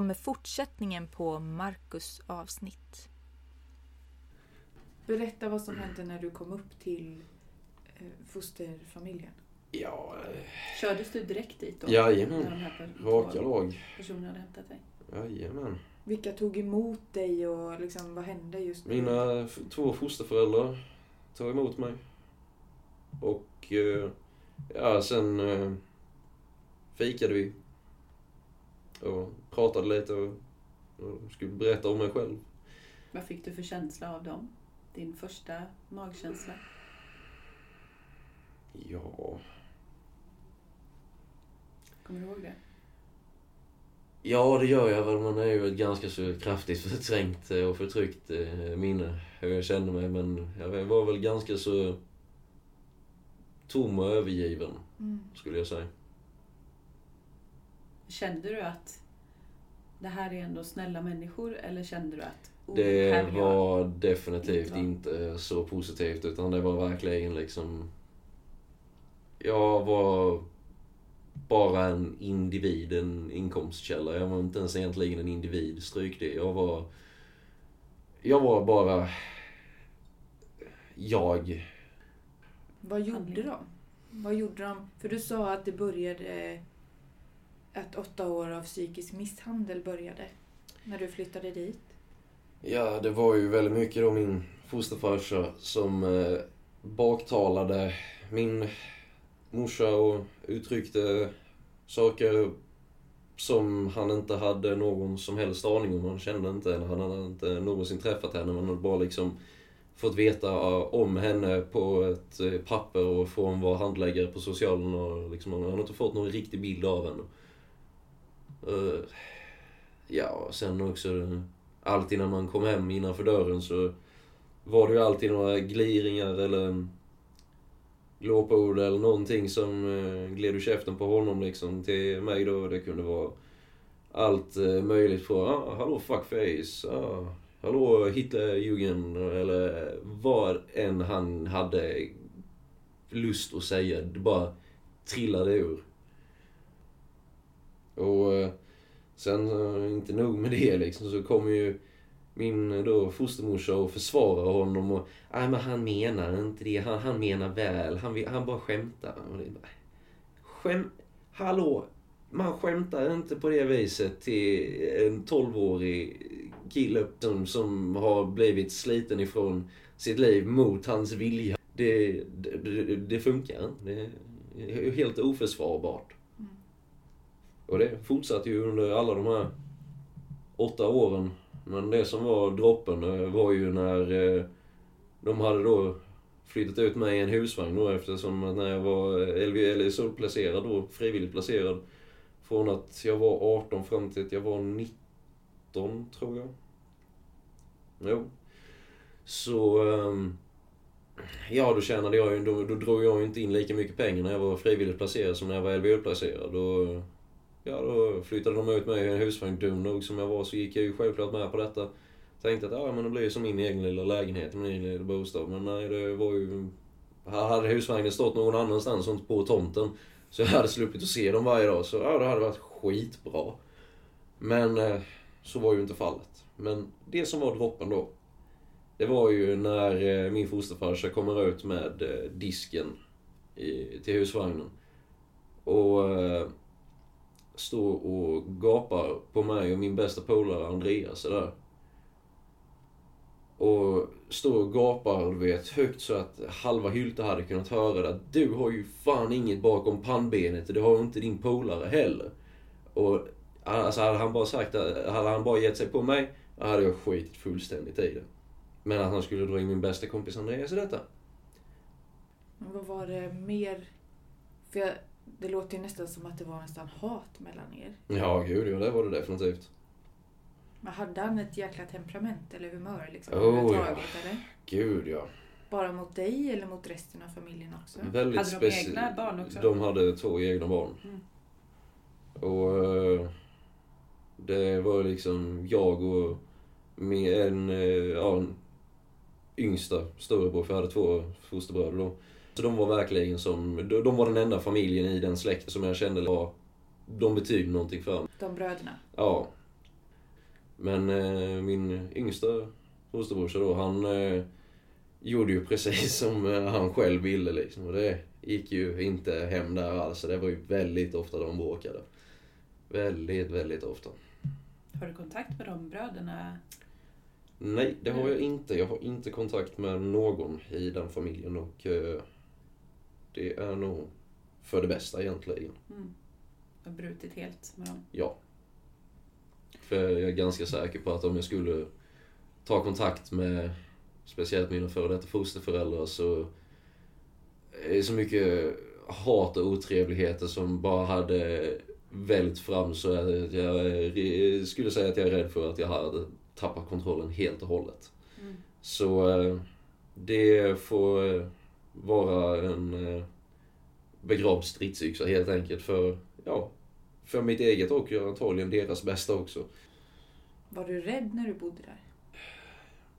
Kommer fortsättningen på Marcus avsnitt. Berätta vad som hände när du kom upp till eh, fosterfamiljen. Ja, Kördes du direkt dit då? Jajamän. När de här raka lag. personerna hade hämtat dig? Jajamän. Vilka tog emot dig och liksom, vad hände just då? Mina två fosterföräldrar tog emot mig. Och eh, ja, sen eh, fikade vi. Och pratade lite och, och skulle berätta om mig själv. Vad fick du för känsla av dem? Din första magkänsla? Ja, Kommer du ihåg det? ja det gör jag väl. Man är ju ett ganska så kraftigt förträngt eh, och förtryckt eh, minne hur jag kände mig. Men jag var väl ganska så tom och övergiven, Mm. skulle jag säga. Kände du att det här är ändå snälla människor eller kände du att oh, Det var definitivt inte så positivt utan det var verkligen liksom... Jag var bara en individ, en inkomstkälla. Jag var inte ens egentligen en individ, stryk det. Jag var... Jag var bara... Jag. Vad gjorde de? Vad gjorde de? För du sa att det började... Att åtta år av psykisk misshandel började. När du flyttade dit. Ja, det var ju väldigt mycket då min fosterfarsa som eh, baktalade min morsa och uttryckte saker som han inte hade någon som helst aning om. Han kände inte henne, han hade inte någonsin träffat henne. Man hade bara liksom fått veta eh, om henne på ett eh, papper och från var handläggare på socialen och liksom, han hade inte fått någon riktig bild av henne. Uh, ja, och sen också alltid när man kom hem innanför dörren så var det ju alltid några gliringar eller glåpord eller någonting som eh, gled ur käften på honom liksom till mig då. Det kunde vara allt eh, möjligt från ah, hallå fuckface, ah, hallå Hitlerjugend eller vad än han hade lust att säga. Det bara trillade ur. Och eh, sen, eh, inte nog med det liksom, så kommer ju min eh, då fostermorsa och försvarar honom och Nej men han menar inte det, han, han menar väl, han, han bara skämtar. Och det bara, Skäm... Hallå! Man skämtar inte på det viset till en 12-årig kille som, som har blivit sliten ifrån sitt liv mot hans vilja. Det, det, det, det funkar inte. Det är helt oförsvarbart. Och det fortsatte ju under alla de här åtta åren. Men det som var droppen eh, var ju när eh, de hade då flyttat ut mig i en husvagn då eftersom när jag var eh, LVL så placerad då, frivilligt placerad. Från att jag var 18 fram till att jag var 19 tror jag. Jo. Så... Ehm, ja, då tjänade jag ju, då, då drog jag ju inte in lika mycket pengar när jag var frivilligt placerad som när jag var LVU-placerad. Och, ja, då flyttade de ut mig i en husvagn. Dum nog som jag var så gick jag ju självklart med på detta. Tänkte att ja, men det blir ju som min egen lilla lägenhet, min egen lilla bostad. Men nej, det var ju... Hade husvagnen stått någon annanstans och inte på tomten så jag hade sluppit att se dem varje dag. Så ja, det hade varit skitbra. Men eh, så var ju inte fallet. Men det som var droppen då. Det var ju när eh, min fosterfarsa kommer ut med eh, disken i, till husvagnen. Och eh, stå står och gapar på mig och min bästa polare Andreas är där. Och står och gapar, du vet, högt så att halva Hylte hade kunnat höra det. att Du har ju fan inget bakom pannbenet och det har inte din polare heller. Och alltså hade han bara sagt, hade han bara gett sig på mig, då hade jag skitit fullständigt i det. Men att han skulle dra in min bästa kompis Andreas i detta. Men vad var det mer? För jag, det låter ju nästan som att det var nästan hat mellan er. Ja, gud ja, det var det definitivt. Men hade han ett jäkla temperament eller humör liksom? Oh, överhuvudtaget, eller? Gud ja. Bara mot dig eller mot resten av familjen också? Väldigt Hade de egna barn också? De hade två egna barn. Mm. Och eh, det var liksom jag och med en, eh, ja, en yngsta storebror, för jag hade två fosterbröder då. Så de var verkligen som, de de var den enda familjen i den släkten som jag kände var, de betydde någonting för mig. De bröderna? Ja. Men eh, min yngsta fosterbrorsa då, han eh, gjorde ju precis som eh, han själv ville liksom. Och det gick ju inte hem där alls. Det var ju väldigt ofta de bråkade. Väldigt, väldigt ofta. Har du kontakt med de bröderna? Nej, det har jag inte. Jag har inte kontakt med någon i den familjen och eh, det är nog för det bästa egentligen. Mm. Har brutit helt med dem? Ja. För jag är ganska säker på att om jag skulle ta kontakt med speciellt mina före detta fosterföräldrar så är det så mycket hat och otrevligheter som bara hade vällt fram så att jag skulle säga att jag är rädd för att jag hade tappat kontrollen helt och hållet. Mm. Så eh, det får vara en eh, begravd stridsyxa helt enkelt för, ja, för mitt eget och antagligen deras bästa också. Var du rädd när du bodde där?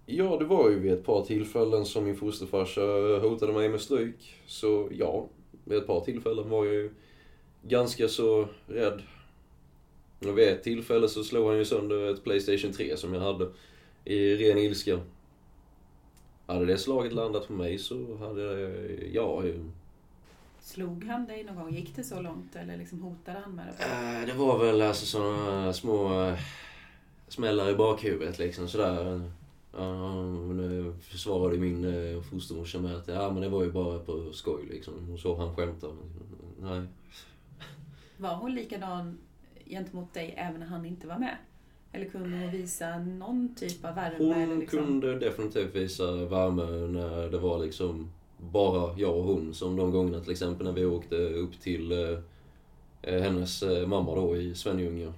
Ja, det var ju vid ett par tillfällen som min fosterfarsa hotade mig med stryk. Så ja, vid ett par tillfällen var jag ju ganska så rädd. Och vid ett tillfälle så slog han ju sönder ett Playstation 3 som jag hade i ren ilska. Hade det slaget landat på mig så hade jag... Ja, Slog han dig någon gång? Gick det så långt eller liksom hotade han med det? Eh, Det var väl alltså såna små eh, smällar i bakhuvudet liksom sådär. Ja, nu försvarade min eh, fostermorsa med att ja, men det var ju bara på skoj liksom. Hon såg han skämta. Nej. Var hon likadan gentemot dig även när han inte var med? Eller kunde hon visa någon typ av värme? Hon eller liksom? kunde definitivt visa värme när det var liksom bara jag och hon. Som de gångerna till exempel när vi åkte upp till eh, hennes eh, mamma då i Svenljunga.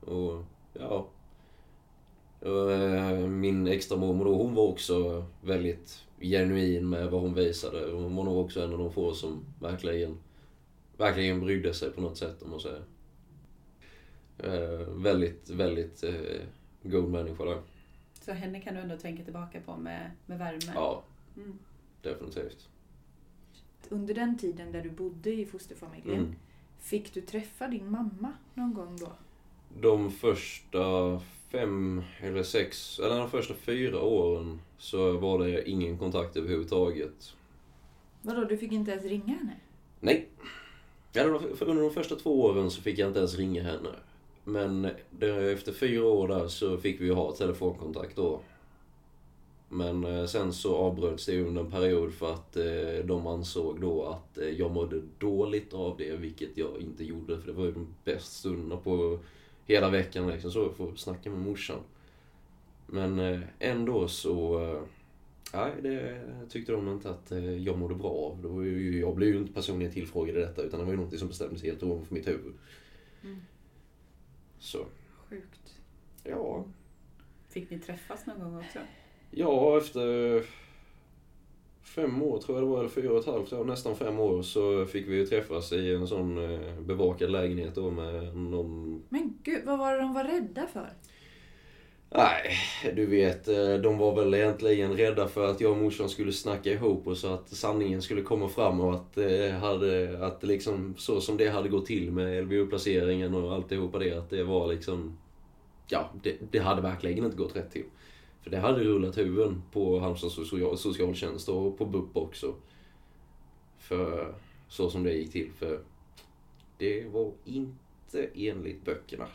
Och ja. Och, eh, min extra mormor då, hon var också väldigt genuin med vad hon visade. Hon var nog också en av de få som verkligen, verkligen brydde sig på något sätt om man säger. Eh, väldigt, väldigt eh, god människa där. Så henne kan du ändå tänka tillbaka på med, med värme? Ja, Mm. definitivt. Under den tiden där du bodde i fosterfamiljen, Mm. fick du träffa din mamma någon gång då? De första fem eller sex, eller de första fyra åren så var det ingen kontakt överhuvudtaget. Vadå, du fick inte ens ringa henne? Nej. Under de första två åren så fick jag inte ens ringa henne. Men det, efter fyra år där så fick vi ju ha telefonkontakt då. Men eh, sen så avbröts det under en period för att eh, de ansåg då att eh, jag mådde dåligt av det, vilket jag inte gjorde. För det var ju de bästa stunderna på hela veckan liksom, så för att snacka med morsan. Men ändå så... Nej, det tyckte de inte att jag mådde bra av. Det var ju, jag blev ju inte personligen tillfrågad i detta, utan det var ju någonting som bestämdes helt ovanför mitt huvud. Mm. Så, Sjukt. ja. Fick ni träffas någon gång också? Ja, efter fem år tror jag det var, eller fyra och ett halvt år, nästan fem år, så fick vi ju träffas i en sån eh, bevakad lägenhet då med någon... Men gud, vad var det de var rädda för? Nej, du vet, eh, de var väl egentligen rädda för att jag och morsan skulle snacka ihop och så att sanningen skulle komma fram och att, eh, hade, att liksom så som det hade gått till med LVU-placeringen och alltihopa det, att det var liksom... Ja, det, det hade verkligen inte gått rätt till. För det hade rullat huvuden på Halmstads social, socialtjänst och på BUP också. För så som det gick till. För det var inte enligt böckerna.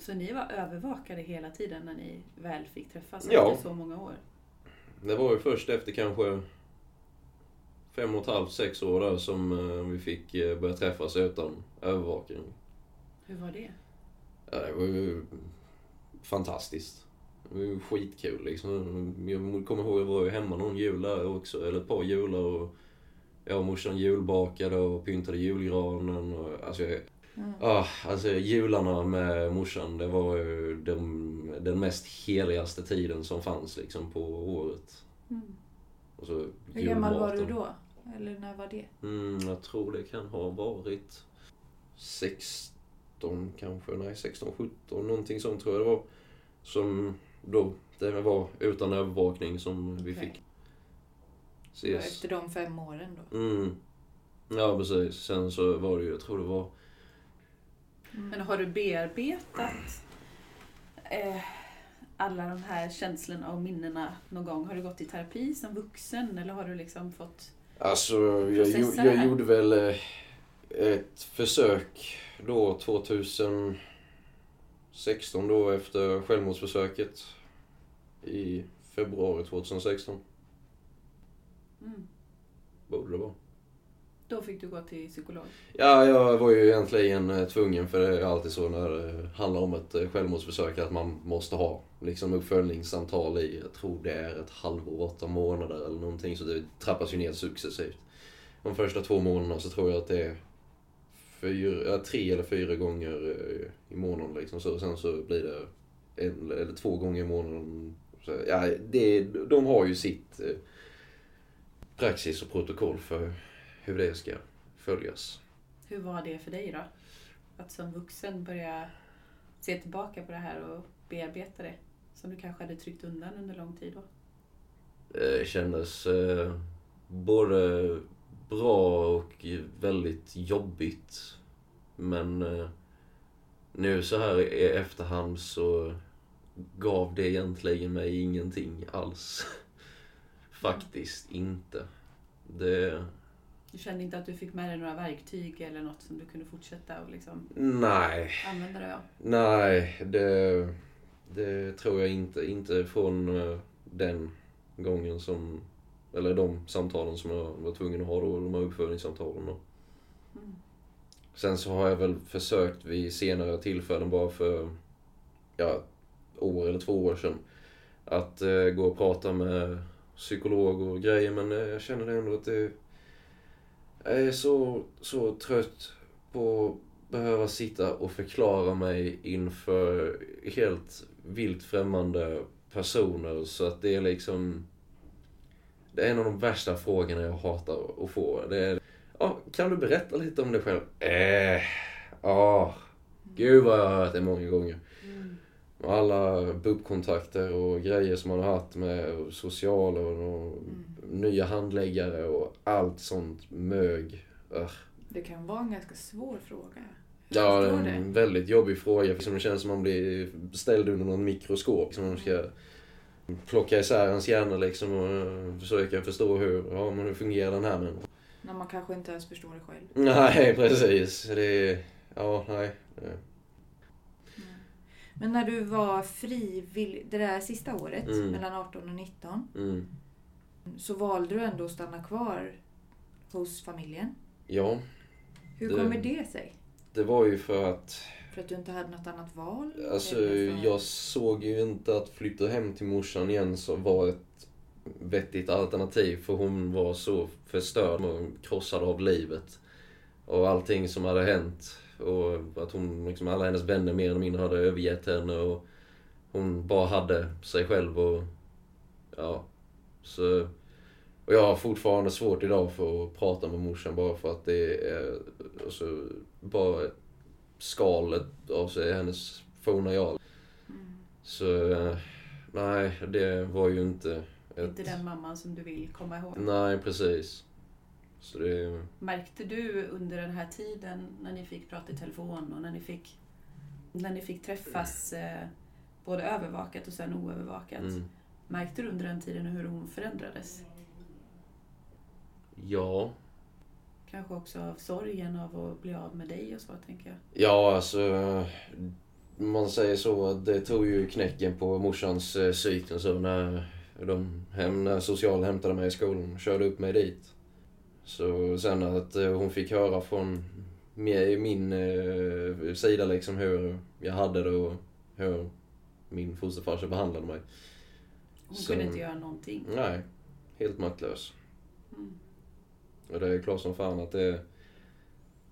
Så ni var övervakade hela tiden när ni väl fick träffas Ja. efter så många år? Det var ju först efter kanske fem och ett halvt, sex år där som eh, vi fick eh, börja träffas utan övervakning. Hur var det? Ja, det var ju fantastiskt. Det var ju skitkul liksom. Jag kommer ihåg, jag var ju hemma någon jul där också, eller ett par jular och jag och morsan julbakade och pyntade julgranen. Och, alltså, jag, Mm. ah, alltså jularna med morsan, det var ju den, den mest heligaste tiden som fanns liksom på året. Mm. Och så Hur gammal var du då? Eller när var det? Mm, jag tror det kan ha varit 16 kanske, nej 16, 17 någonting sånt tror jag det var. Som då, det var utan övervakning som vi fick ses. Efter de fem åren då? Mm. Ja precis, sen så var det ju, jag tror det var Men har du bearbetat eh, alla de här känslorna och minnena någon gång? Har du gått i terapi som vuxen eller har du liksom fått... Alltså, jag, här. jag gjorde väl eh, ett försök då 2016 då efter självmordsförsöket i februari 2016. Mm. Borde det vara. Då fick du gå till psykolog. Ja, jag var ju egentligen eh, tvungen för det är alltid så när det handlar om ett eh, självmordsförsök att man måste ha liksom uppföljningssamtal i, jag tror det är ett halvår, åtta månader eller någonting så det trappas ju ner successivt. De första två månaderna så tror jag att det är fyra, tre eller fyra gånger i månaden liksom så. Sen så blir det en eller två gånger i månaden. Så, ja, det, de har ju sitt praxis och protokoll för hur det ska följas. Hur var det för dig då? Att som vuxen börja se tillbaka på det här och bearbeta det som du kanske hade tryckt undan under lång tid då? Det kändes eh, både bra och väldigt jobbigt. Men eh, nu så här i efterhand så gav det egentligen mig ingenting alls. Faktiskt inte. Det... Du kände inte att du fick med dig några verktyg eller något som du kunde fortsätta och liksom Nej. använda dig av? Nej, det, det tror jag inte. Inte från eh, den gången som... Eller de samtalen som jag var tvungen att ha då, de här uppföljningssamtalen. Då. Mm. Sen så har jag väl försökt vid senare tillfällen bara för ja, år eller två år sedan att eh, gå och prata med psykolog och grejer men eh, jag känner ändå att det jag är så, så trött på att behöva sitta och förklara mig inför helt vilt främmande personer så att det är liksom det är en av de värsta frågorna jag hatar att få. Det är Ja, kan du berätta lite om dig själv? Äh, ja. Gud vad jag har hört det många gånger. Mm. Och alla BUP-kontakter och grejer som man har haft med sociala och nya handläggare och allt sånt mög. Ugh. Det kan vara en ganska svår fråga. Jag Ja, det är förstår det. en väldigt jobbig fråga. För det känns som man blir ställd under någon mikroskop. Som man ska plocka isär ens hjärna liksom och eh, försöka förstå hur, ja, men hur fungerar den här människan. När man kanske inte ens förstår det själv. Nej, precis. Det är, ja, nej. Men när du var frivillig, det där sista året, Mm. mellan 18 och 19, Mm. så valde du ändå att stanna kvar hos familjen. Ja, Hur Det- kommer det sig? det var ju för att För att du inte hade något annat val? Alltså, för- jag såg ju inte att flytta hem till morsan igen som var ett vettigt alternativ. För hon var så förstörd och krossad av livet. Och allting som hade hänt. Och att hon, liksom alla hennes vänner mer eller mindre hade övergett henne. Och hon bara hade sig själv och... Ja. Så... Och jag har fortfarande svårt idag för att prata med morsan bara för att det är... Alltså, bara skalet av sig, hennes forna jag. Mm. Så nej, det var ju inte ett... Inte den mamman som du vill komma ihåg. Nej, precis. Så det... Märkte du under den här tiden när ni fick prata i telefon och när ni fick, när ni fick träffas eh, både övervakat och sen oövervakat. Mm. Märkte du under den tiden hur hon förändrades? Ja. Kanske också av sorgen av att bli av med dig och så, tänker jag. Ja, alltså... Man säger så att det tog ju knäcken på morsans eh, psyke så när de hem, när social hämtade mig i skolan körde upp mig dit. Så sen att eh, hon fick höra från mi- min eh, sida liksom hur jag hade det och hur min fosterfarsa behandlade mig. Hon Så- kunde inte göra någonting. Nej, helt maktlös. Mm. Och det är klart som fan att det...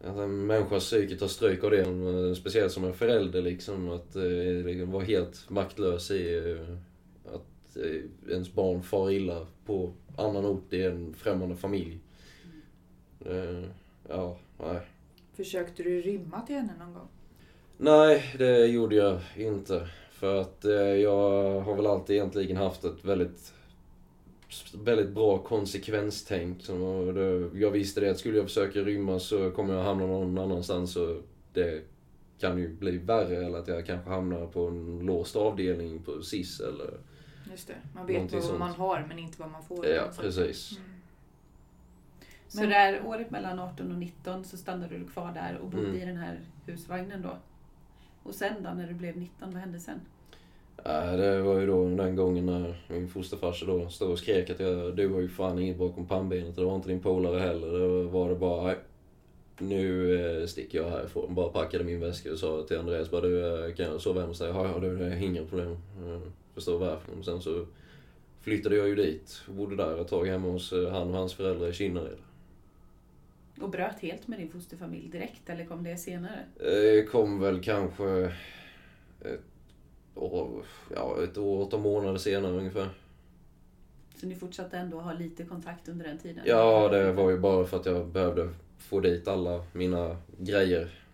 Att en människas psyke tar stryk av det. eh, Speciellt som en förälder liksom. Att eh, vara helt maktlös i att ens barn far illa på annan ort i en främmande familj. Eh, ja, nej. Försökte du rymma till henne någon gång? Nej, det gjorde jag inte. För att eh, jag har väl alltid egentligen haft ett väldigt, väldigt bra konsekvenstänk. Det, jag visste det att skulle jag försöka rymma så kommer jag hamna någon annanstans och det kan ju bli värre eller att jag kanske hamnar på en låst avdelning på SIS eller... Just det. Man vet vad sånt. man har men inte vad man får. Ja, precis. Mm. Så Men- där året mellan 18 och 19 så stannade du kvar där och bodde Mm. i den här husvagnen då. Och sen då när du blev 19, vad hände sen? Ja, det var ju då den gången när min fosterfarsa då stod och skrek att jag, du har ju fan inget bakom pannbenet och det var inte din polare heller. Då var det bara, "Nej, nu eh, sticker jag härifrån. Bara packade min väska och sa till Andreas bara, du eh, kan jag sova hemma hos dig? Ja, ja du, det är inga problem. Jag förstår varför. Men sen så flyttade jag ju dit och bodde där ett tag hemma hos eh, han och hans föräldrar i Kinnared. Och bröt helt med din fosterfamilj direkt eller kom det senare? Det kom väl kanske ett år, ja, ett år, åtta månader senare ungefär. Så ni fortsatte ändå ha lite kontakt under den tiden? Ja, det var ju bara för att jag behövde få dit alla mina grejer.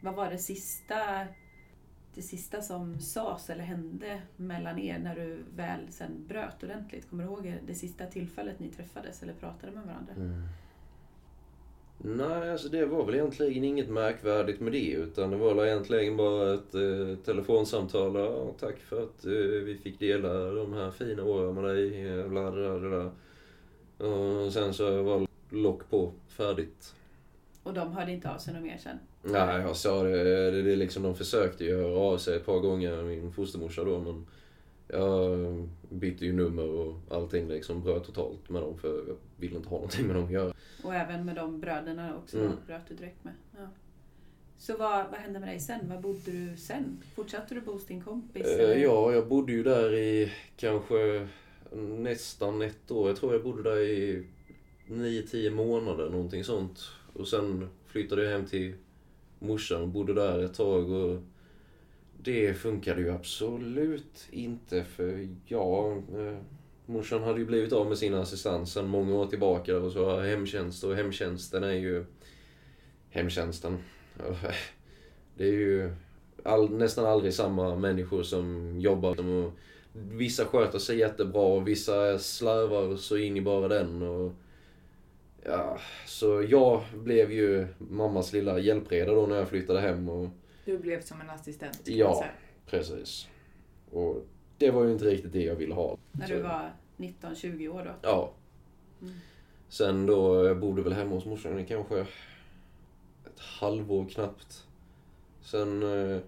Vad var det sista, det sista som sades eller hände mellan er när du väl sen bröt ordentligt? Kommer du ihåg det sista tillfället ni träffades eller pratade med varandra? Nej, alltså det var väl egentligen inget märkvärdigt med det. Utan det var väl egentligen bara ett eh, telefonsamtal. Ja, tack för att eh, vi fick dela de här fina åren med dig. Bla, bla, bla. Och sen så var lock på, färdigt. Och de hörde inte av sig något mer sen? Nej, jag sa det. det, är liksom, de försökte ju höra av sig ett par gånger, min fostermorsa då, men jag bytte ju nummer och allting liksom bröt totalt med dem för jag ville inte ha någonting med dem att göra. Och även med de bröderna också Mm. bröt du direkt med? Ja. Så vad, vad hände med dig sen? Var bodde du sen? Fortsatte du bo hos din kompis? Eh, eller? Ja, jag bodde ju där i kanske nästan ett år. Jag tror jag bodde där i 9-10 månader, någonting sånt. Och sen flyttade jag hem till morsan bodde där ett tag. Och det funkade ju absolut inte för jag... Eh, morsan hade ju blivit av med sin assistans sedan många år tillbaka och så har hemtjänst och hemtjänsten är ju... Hemtjänsten. Det är ju all, nästan aldrig samma människor som jobbar. Och vissa sköter sig jättebra och vissa slarvar så in i bara den. Och, ja, så jag blev ju mammas lilla hjälpreda då när jag flyttade hem. Och, Du blev som en assistent. Ja. precis. Och det var ju inte riktigt det jag ville ha. När Så- du var 19-20 år då? Ja. Mm. Sen då, jag bodde väl hemma hos morsan i kanske ett halvår knappt. Sen eh,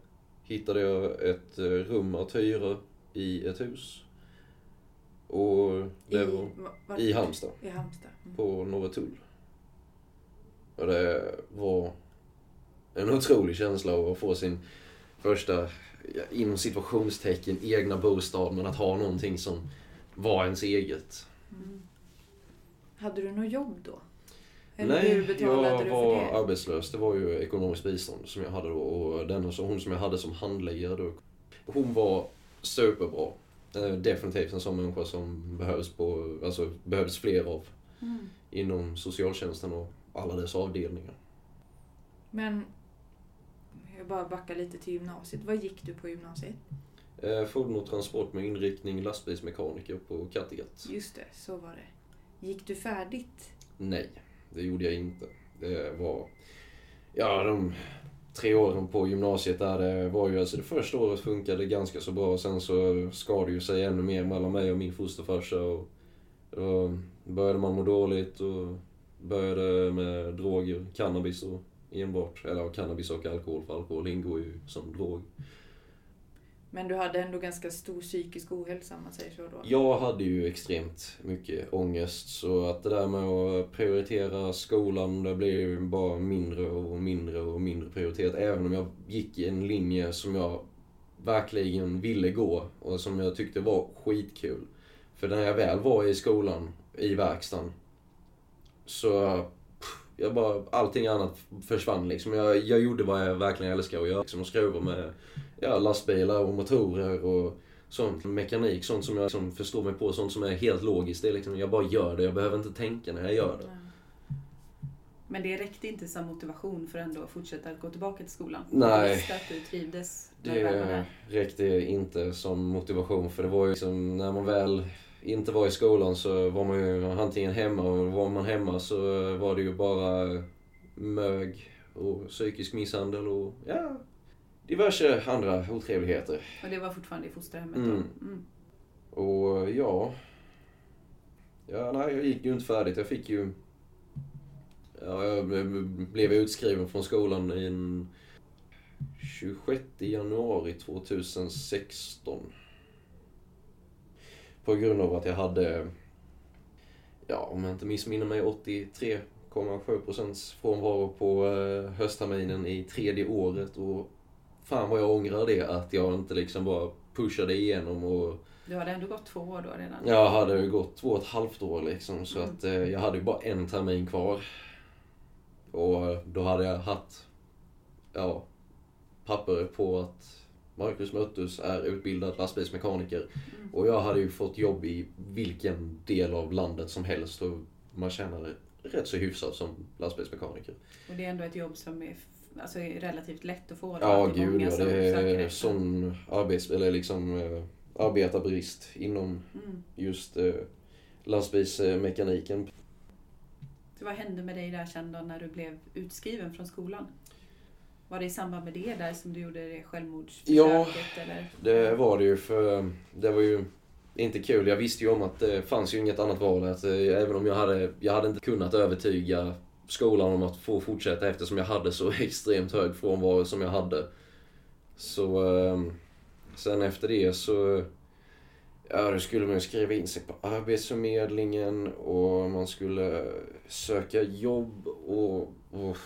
hittade jag ett eh, rum att hyra i ett hus. Och det I, var va- vart? i Halmstad, I Halmstad. Mm. på Norretull. Och det var en otrolig känsla av att få sin första, inom situationstecken, egna bostad. Men att ha någonting som var ens eget. Mm. Hade du något jobb då? Eller Nej, jag du var arbetslös. Det var ju ekonomiskt bistånd som jag hade då. Och den, hon som jag hade som handläggare då, hon var superbra. Eh, Definitivt en sån människa som behövs, på, alltså, behövs fler av Mm. inom socialtjänsten och alla dess avdelningar. Men, jag bara backar lite till gymnasiet. Vad gick du på gymnasiet? Eh, Fordon och transport med inriktning lastbilsmekaniker på Kattegatt. Just det, så var det. Gick du färdigt? Nej, det gjorde jag inte. Det var... Ja, de tre åren på gymnasiet där, det var ju alltså det första året funkade ganska så bra. och Sen så skar det ju sig ännu mer mellan mig och min fosterfarsa. Och då började man må dåligt och började med droger, cannabis och enbart. Eller ja, cannabis och alkohol, för alkohol ingår ju som drog. Men du hade ändå ganska stor psykisk ohälsa om man säger så då? Jag hade ju extremt mycket ångest så att det där med att prioritera skolan det blev ju bara mindre och mindre och mindre prioriterat. Även om jag gick i en linje som jag verkligen ville gå och som jag tyckte var skitkul. För när jag väl var i skolan, i verkstaden, så jag bara, allting annat försvann liksom. Jag, jag gjorde vad jag verkligen älskar att göra. Liksom, skruva med ja, lastbilar och motorer och sånt. Mekanik, sånt som jag liksom förstår mig på, sånt som är helt logiskt. Det är liksom, jag bara gör det, jag behöver inte tänka när jag gör det. Men det räckte inte som motivation för ändå att fortsätta att gå tillbaka till skolan? Nej. Du visste att du trivdes Det räckte inte som motivation för det var ju liksom, när man väl inte var i skolan så var man ju antingen hemma och var man hemma så var det ju bara mög och psykisk misshandel och ja, diverse andra otrevligheter. Och det var fortfarande i fosterhemmet Mm. då? Mm. Och ja... Ja, nej, jag gick ju inte färdigt. Jag fick ju... Ja, jag blev utskriven från skolan den 26 januari 2016. På grund av att jag hade, ja om jag inte missminner mig, 83,7 procents frånvaro på eh, höstterminen i tredje året. Och fan vad jag ångrar det, att jag inte liksom bara pushade igenom och Du hade ändå gått två år då redan? jag hade gått två och ett halvt år liksom så Mm. att eh, jag hade ju bara en termin kvar. Och då hade jag haft, ja, papper på att Marcus Möttus är utbildad lastbilsmekaniker. Mm. Och jag hade ju fått jobb i vilken del av landet som helst och man tjänar rätt så hyfsat som lastbilsmekaniker. Och det är ändå ett jobb som är, alltså, relativt lätt att få? då, Ja, att det är gud ja. Det är sån arbets... Eller liksom eh, arbetarbrist inom Mm. just eh, lastbilsmekaniken. Så vad hände med dig där sen då när du blev utskriven från skolan? Var det i samband med det där som du gjorde det självmordsförsöket? Ja, eller? Det var det ju för det var ju inte kul. Jag visste ju om att det fanns ju inget annat val. Att, eh, även om jag hade, jag hade inte kunnat övertyga skolan om att få fortsätta eftersom jag hade så extremt hög frånvaro som jag hade. Så eh, sen efter det så Ja, då skulle man ju skriva in sig på Arbetsförmedlingen och man skulle söka jobb och... och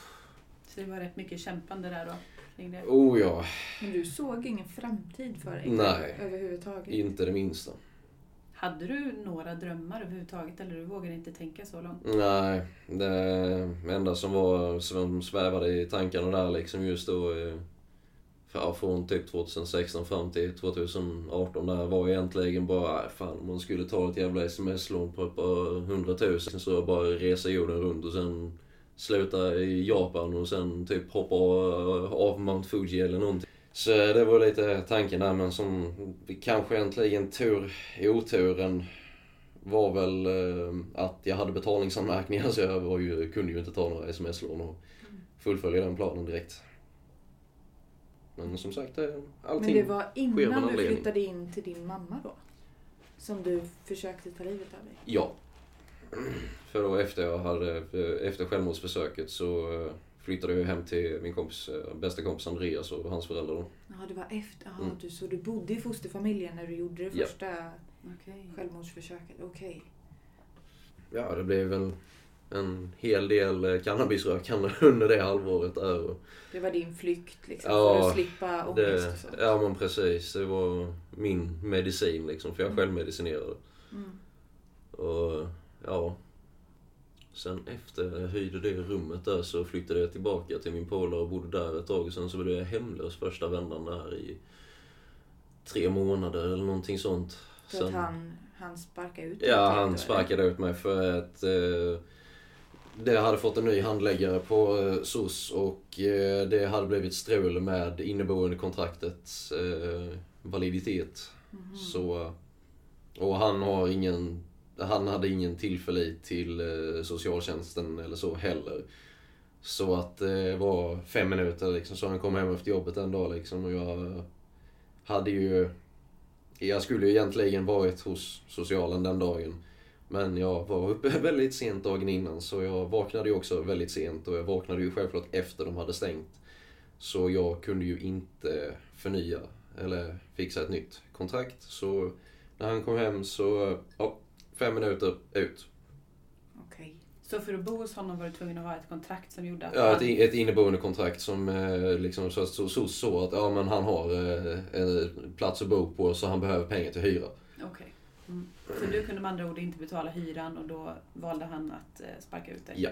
Så det var rätt mycket kämpande där då? Kring det. oh ja, Men du såg ingen framtid för dig Nej. överhuvudtaget? inte det minsta. Hade du några drömmar överhuvudtaget eller du vågade inte tänka så långt? Nej, det enda som var som svävade i tankarna där liksom just då eh, ja, från typ 2016 fram till 2018 där var egentligen bara, fan om man skulle ta ett jävla sms-lån på ett par hundratusen så bara resa jorden runt och sen sluta i Japan och sen typ hoppa av Mount Fuji eller någonting. Så det var lite tanken där men som kanske egentligen tur i oturen var väl eh, att jag hade betalningsanmärkningar så jag var ju, kunde ju inte ta några sms-lån och fullfölja den planen direkt. Men som sagt, eh, allting... Men det var innan du flyttade in till din mamma då? Som du försökte ta livet av dig? Ja. För då efter jag hade, efter självmordsförsöket så eh, flyttade jag hem till min kompis, eh, bästa kompis Andreas och hans föräldrar då. Ja, det var efter. Jaha, Mm. du, så du bodde i fosterfamiljen när du gjorde det Ja. första Okej. självmordsförsöket? Okej. Ja, det blev väl en hel del eh, cannabisrökande under det halvåret där. Det var din flykt liksom, Ja, för att slippa ångest det, och sånt? ja men precis, det var min medicin liksom, för jag Mm. självmedicinerade. Mm. Och ja. Sen efter jag hyrde det rummet där så flyttade jag tillbaka till min polare och bodde där ett tag. Och sen så blev jag hemlös första vändan där i tre månader eller någonting sånt. För att han, han sparkade ut dig Ja, han sparkade ut mig för att eh, det hade fått en ny handläggare på eh, SOS och eh, det hade blivit strul med inneboende kontraktets eh, validitet. Mhm. Så, och han har ingen, han hade ingen tillförlit till eh, socialtjänsten eller så heller. Så att eh, det var fem minuter liksom, så han kom hem efter jobbet en dag liksom och jag hade ju, jag skulle ju egentligen varit hos socialen den dagen. Men jag var uppe väldigt sent dagen innan så jag vaknade ju också väldigt sent och jag vaknade ju självklart efter de hade stängt. Så jag kunde ju inte förnya eller fixa ett nytt kontrakt. Så när han kom hem så, ja, fem minuter ut. Okej. Så för att bo hos honom var du tvungen att ha ett kontrakt som gjorde att Ja, ett, han... ett inneboende kontrakt som eh, liksom så, så, så, så att ja, men han har eh, en plats att bo på så han behöver pengar till hyra. Okej. Mm. Så du kunde med andra ord inte betala hyran och då valde han att eh, sparka ut dig? Ja.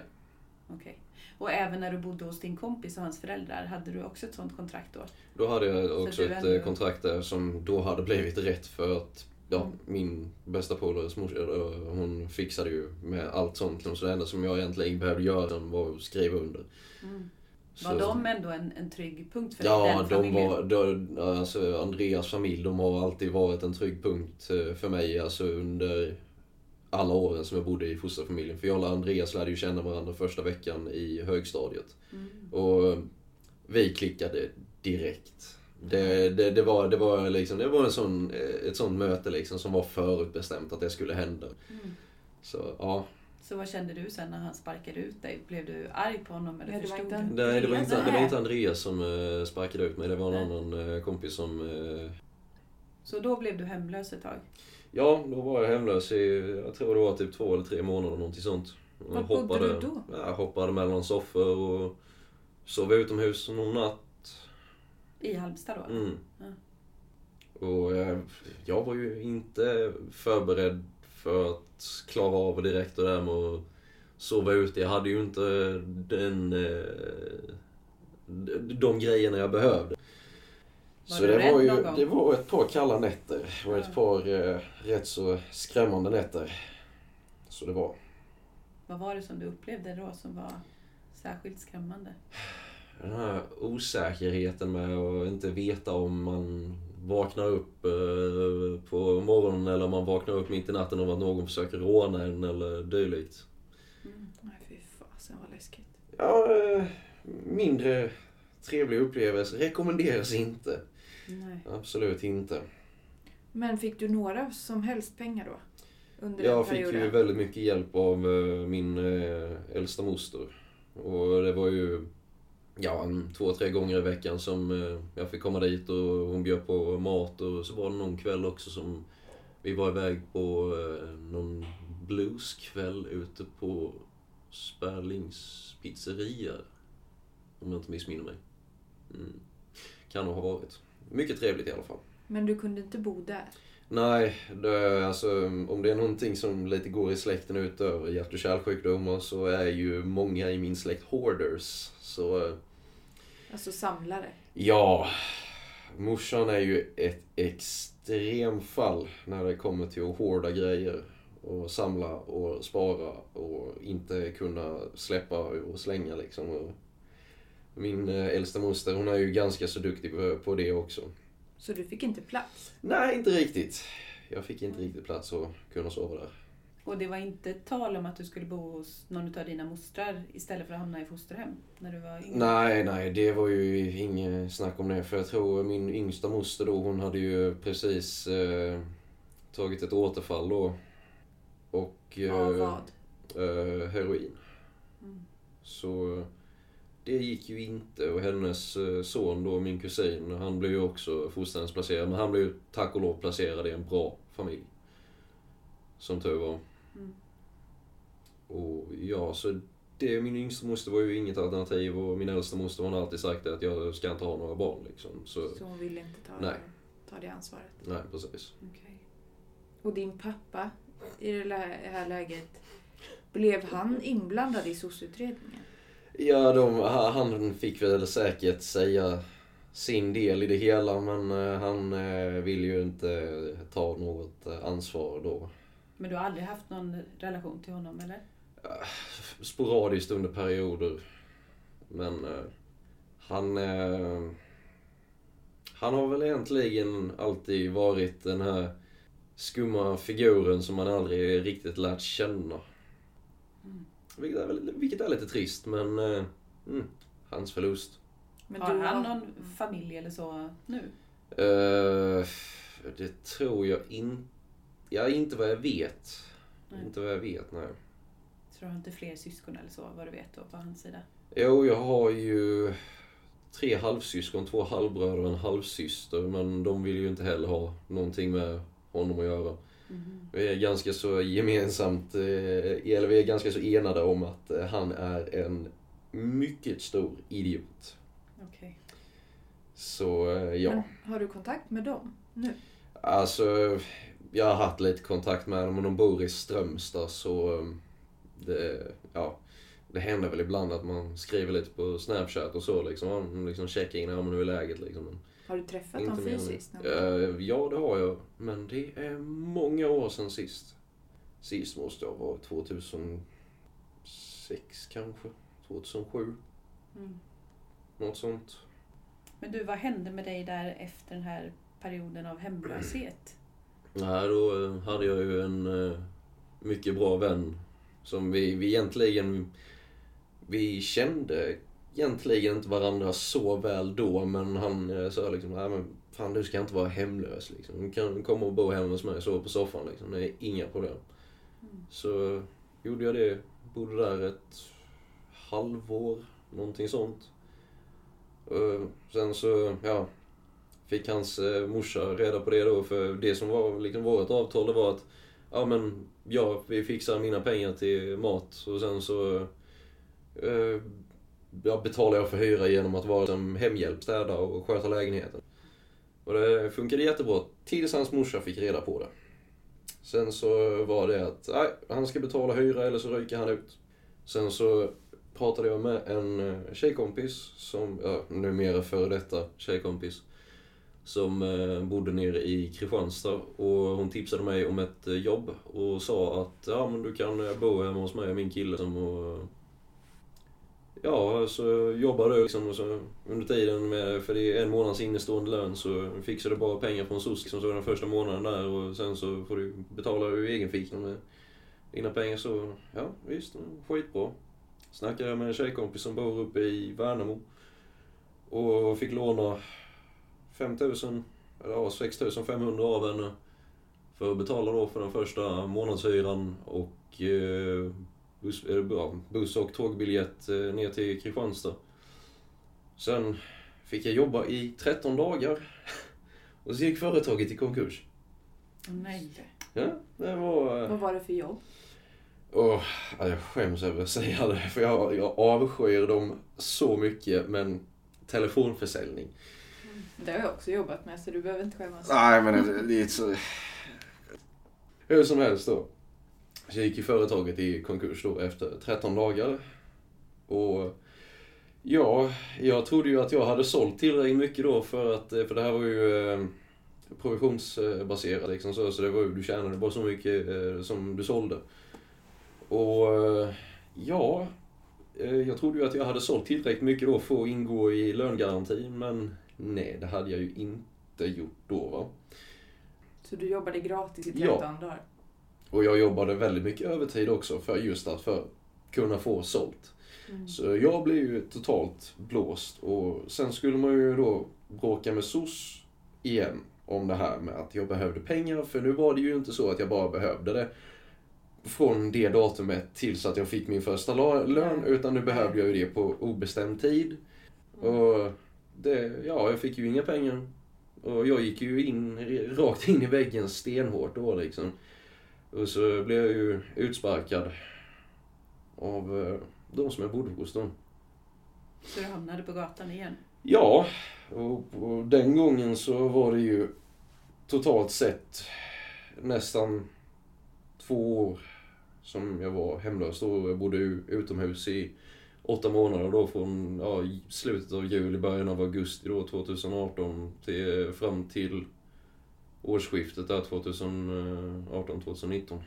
Okej. Och även när du bodde hos din kompis och hans föräldrar, hade du också ett sånt kontrakt då? Då hade jag också ett ändå- kontrakt där som då hade blivit rätt för att ja, Mm. min bästa polares morsa, eh, hon fixade ju med allt sånt. Så det enda som jag egentligen behövde göra var att skriva under. Var Så- de ändå en, en trygg punkt för dig? Ja, den de var, de, alltså Andreas familj, de har alltid varit en trygg punkt eh, för mig. Alltså under alla åren som jag bodde i fosterfamiljen. För jag och Andreas lärde ju känna varandra första veckan i högstadiet. Mm. Och vi klickade direkt. Det, det, det, var, det, var liksom, det var en sån, ett sånt möte liksom som var förutbestämt att det skulle hända. Mm. Så ja, Så vad kände du sen när han sparkade ut dig? Blev du arg på honom eller Ja, det var inte Nej, det var, inte, det var inte Andreas som eh, sparkade ut mig. Det var en Nej. annan eh, kompis som... eh, Så då blev du hemlös ett tag? Ja, då var jag hemlös i, jag tror det var typ två eller tre månader, någonting sånt. Var bodde du då? Jag hoppade mellan soffor och sov utomhus någon natt. I Halmstad då? Mm. Ja. Och eh, jag var ju inte förberedd för att klara av direkt det där med att sova ute. Jag hade ju inte den, eh, de- grejerna jag behövde. Var så det var ju någon gång? det var ett par kalla nätter och ett par eh, rätt så skrämmande nätter. Så det var. Vad var det som du upplevde då som var särskilt skrämmande? Den här osäkerheten med att inte veta om man vaknar upp eh, på morgonen eller om man vaknar upp mitt i natten av att någon försöker råna en eller dylikt. Mm. Nej, fy fasen vad läskigt. Ja, eh, mindre trevlig upplevelse. Rekommenderas inte. Nej. Absolut inte. Men fick du några som helst pengar då? Under den Jag fick perioden? ju väldigt mycket hjälp av eh, min äldsta moster. Och det var ju ja, två, tre gånger i veckan som eh, jag fick komma dit och hon bjöd på mat. Och så var det någon kväll också som vi var iväg på eh, någon blueskväll ute på Sperlings pizzeria. Om jag inte missminner mig. Mm. Kan nog ha varit. Mycket trevligt i alla fall. Men du kunde inte bo där? Nej, det, alltså, om det är någonting som lite går i släkten utöver hjärt och kärlsjukdomar så är ju många i min släkt hoarders. Så eh, Alltså samlare? ja, morsan är ju ett extremfall när det kommer till att hoarda grejer. Och samla och spara och inte kunna släppa och slänga liksom. Min eh, äldsta moster hon är ju ganska så duktig på det också. Så du fick inte plats? Nej, inte riktigt. Jag fick inte riktigt plats att kunna sova där. Och det var inte tal om att du skulle bo hos någon av dina mostrar istället för att hamna i fosterhem när du var yngre? Nej, nej, det var ju inget snack om det. För jag tror min yngsta moster då, hon hade ju precis eh, tagit ett återfall då. Och... Av eh, vad? eh, heroin. Mm. Så det gick ju inte. Och hennes eh, son då, min kusin, han blev ju också fosterhemsplacerad. Men han blev ju tack och lov placerad i en bra familj. Som tur var. Mm. Och ja, så det, min yngsta moster var ju inget alternativ och min äldsta moster hon har alltid sagt det att jag ska inte ha några barn liksom. Så, Så hon ville inte ta, Nej. ta det ansvaret? nej precis. Okej. Och din pappa i det här läget, blev han inblandad i SOS-utredningen? Ja, de, han fick väl säkert säga sin del i det hela men eh, han eh, vill ju inte ta något eh, ansvar då. Men du har aldrig haft någon relation till honom eller? Sporadiskt under perioder. Men han... Han har väl egentligen alltid varit den här skumma figuren som man aldrig riktigt lärt känna. Vilket är, väl- vilket är lite trist men... Eh, mm, hans förlust. Men har du han har- någon familj eller så nu? Eh, det tror jag inte. Ja, inte vad jag vet. Nej. Inte vad jag vet, nej. Så du har inte fler syskon eller så vad du vet då på hans sida? Jo, jag har ju tre halvsyskon, två halvbröder och en halvsyster. Men de vill ju inte heller ha någonting med honom att göra. Mhm. Vi är ganska så gemensamt, eh, eller vi är ganska så enade om att eh, han är en mycket stor idiot. Okej. Så eh, ja. Men har du kontakt med dem nu? Alltså, jag har haft lite kontakt med dem och de bor i Strömstad så det, ja, det händer väl ibland att man skriver lite på Snapchat och så liksom. Man liksom checkar in, ja men hur är läget liksom. Men Har du träffat inte dem fysiskt? Eh, ja, det har jag. Men det är många år sedan sist. Sist måste jag vara 2006 kanske. 2007. Mm. Något sånt. Men du, vad hände med dig där efter den här perioden av hemlöshet? Nej, då eh, hade jag ju en, eh, mycket bra vän. Som vi, vi egentligen... Vi kände egentligen inte varandra så väl då, men han eh, sa liksom, nej men fan du ska inte vara hemlös liksom. Du kan komma och bo hemma hos mig och sova på soffan liksom. Det är inga problem. Mm. Så gjorde jag det. Bodde där ett halvår, någonting sånt. Och sen så, ja, fick hans eh, morsa reda på det då. För det som var liksom vårt avtal det var att, ja men, ja, vi fixar mina pengar till mat och sen så eh, jag betalar jag för hyra genom att vara som hemhjälp, städa och sköta lägenheten. Och det funkade jättebra tills hans morsa fick reda på det. Sen så var det att, nej, han ska betala hyra eller så ryker han ut. Sen så pratade jag med en eh, tjejkompis, som, ja, numera före detta tjejkompis, som eh, bodde nere i Kristianstad och hon tipsade mig om ett eh, jobb och sa att ja men du kan bo hemma hos mig och min kille som och Ja, så jobbar du liksom och så under tiden med, för det är en månads innestående lön så fixar du bara pengar från SOS liksom, så den första månaden där och sen så får du betala ur egen ficka med dina pengar så, ja visst, skitbra. Snackade med en tjejkompis som bor uppe i Värnamo och fick låna 5000, eller ja 6500 av henne för att betala då för den första månadshyran och eh, buss, eller, ja, buss och tågbiljett eh, ner till Kristianstad. Sen fick jag jobba i 13 dagar. Och så gick företaget i konkurs. Åh, nej. Ja, det var... Vad var det för jobb? Åh, ja, jag skäms över att säga det, för jag, jag avskyr dem så mycket, men telefonförsäljning. Det har jag också jobbat med så du behöver inte skämmas. Nej, men det, det är så... Hur som helst då. Så jag gick i företaget i konkurs då efter 13 dagar. Och ja, jag trodde ju att jag hade sålt tillräckligt mycket då för att, för det här var ju eh, provisionsbaserat liksom så, så det var ju, du tjänade bara så mycket eh, som du sålde. Och eh, ja, jag trodde ju att jag hade sålt tillräckligt mycket då för att ingå i lönegarantin, men nej, det hade jag ju inte gjort då va. Så du jobbade gratis i Ja. 13 dagar? Och jag jobbade väldigt mycket övertid också för just att för kunna få sålt. Mm. Så jag blev ju totalt blåst och sen skulle man ju då bråka med SOS igen om det här med att jag behövde pengar. För nu var det ju inte så att jag bara behövde det från det datumet tills att jag fick min första lön. Nej. Utan nu behövde jag ju det på obestämd tid. Och det, ja, jag fick ju inga pengar. Och jag gick ju in, rakt in i väggen stenhårt då liksom. Och så blev jag ju utsparkad av eh, de som jag bodde hos dem. Så du hamnade på gatan igen? Ja, och, och den gången så var det ju totalt sett nästan två år som jag var hemlös då. Jag bodde utomhus i åtta månader då från ja, slutet av juli, början av augusti då 2018 till, fram till årsskiftet där 2018-2019.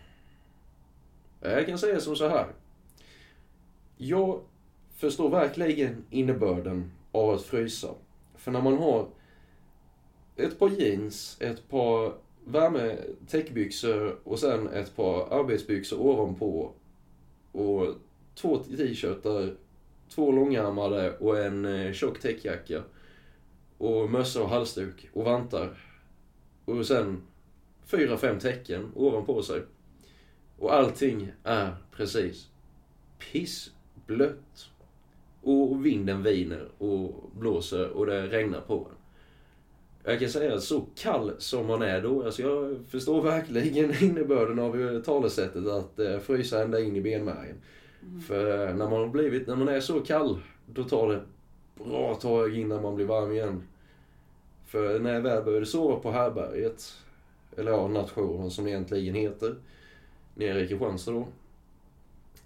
Eh, eh, jag kan säga som så här. Jag förstår verkligen innebörden av att frysa. För när man har ett par jeans, ett par värme täckbyxor och sen ett par arbetsbyxor ovanpå och två t-shirtar, två långärmade och en eh, tjock täckjacka och mössa och halsduk och vantar och sen fyra, fem tecken ovanpå sig. Och allting är precis pissblött. Och vinden viner och blåser och det regnar på en. Jag kan säga att så kall som man är då, alltså jag förstår verkligen innebörden av talesättet att eh, frysa ända in i benmärgen. För eh, när man har blivit, när man är så kall, då tar det bra tag innan man blir varm igen. För när jag väl började sova på härbärget, eller ja, nattjouren som det egentligen heter, nere i Kristianstad då.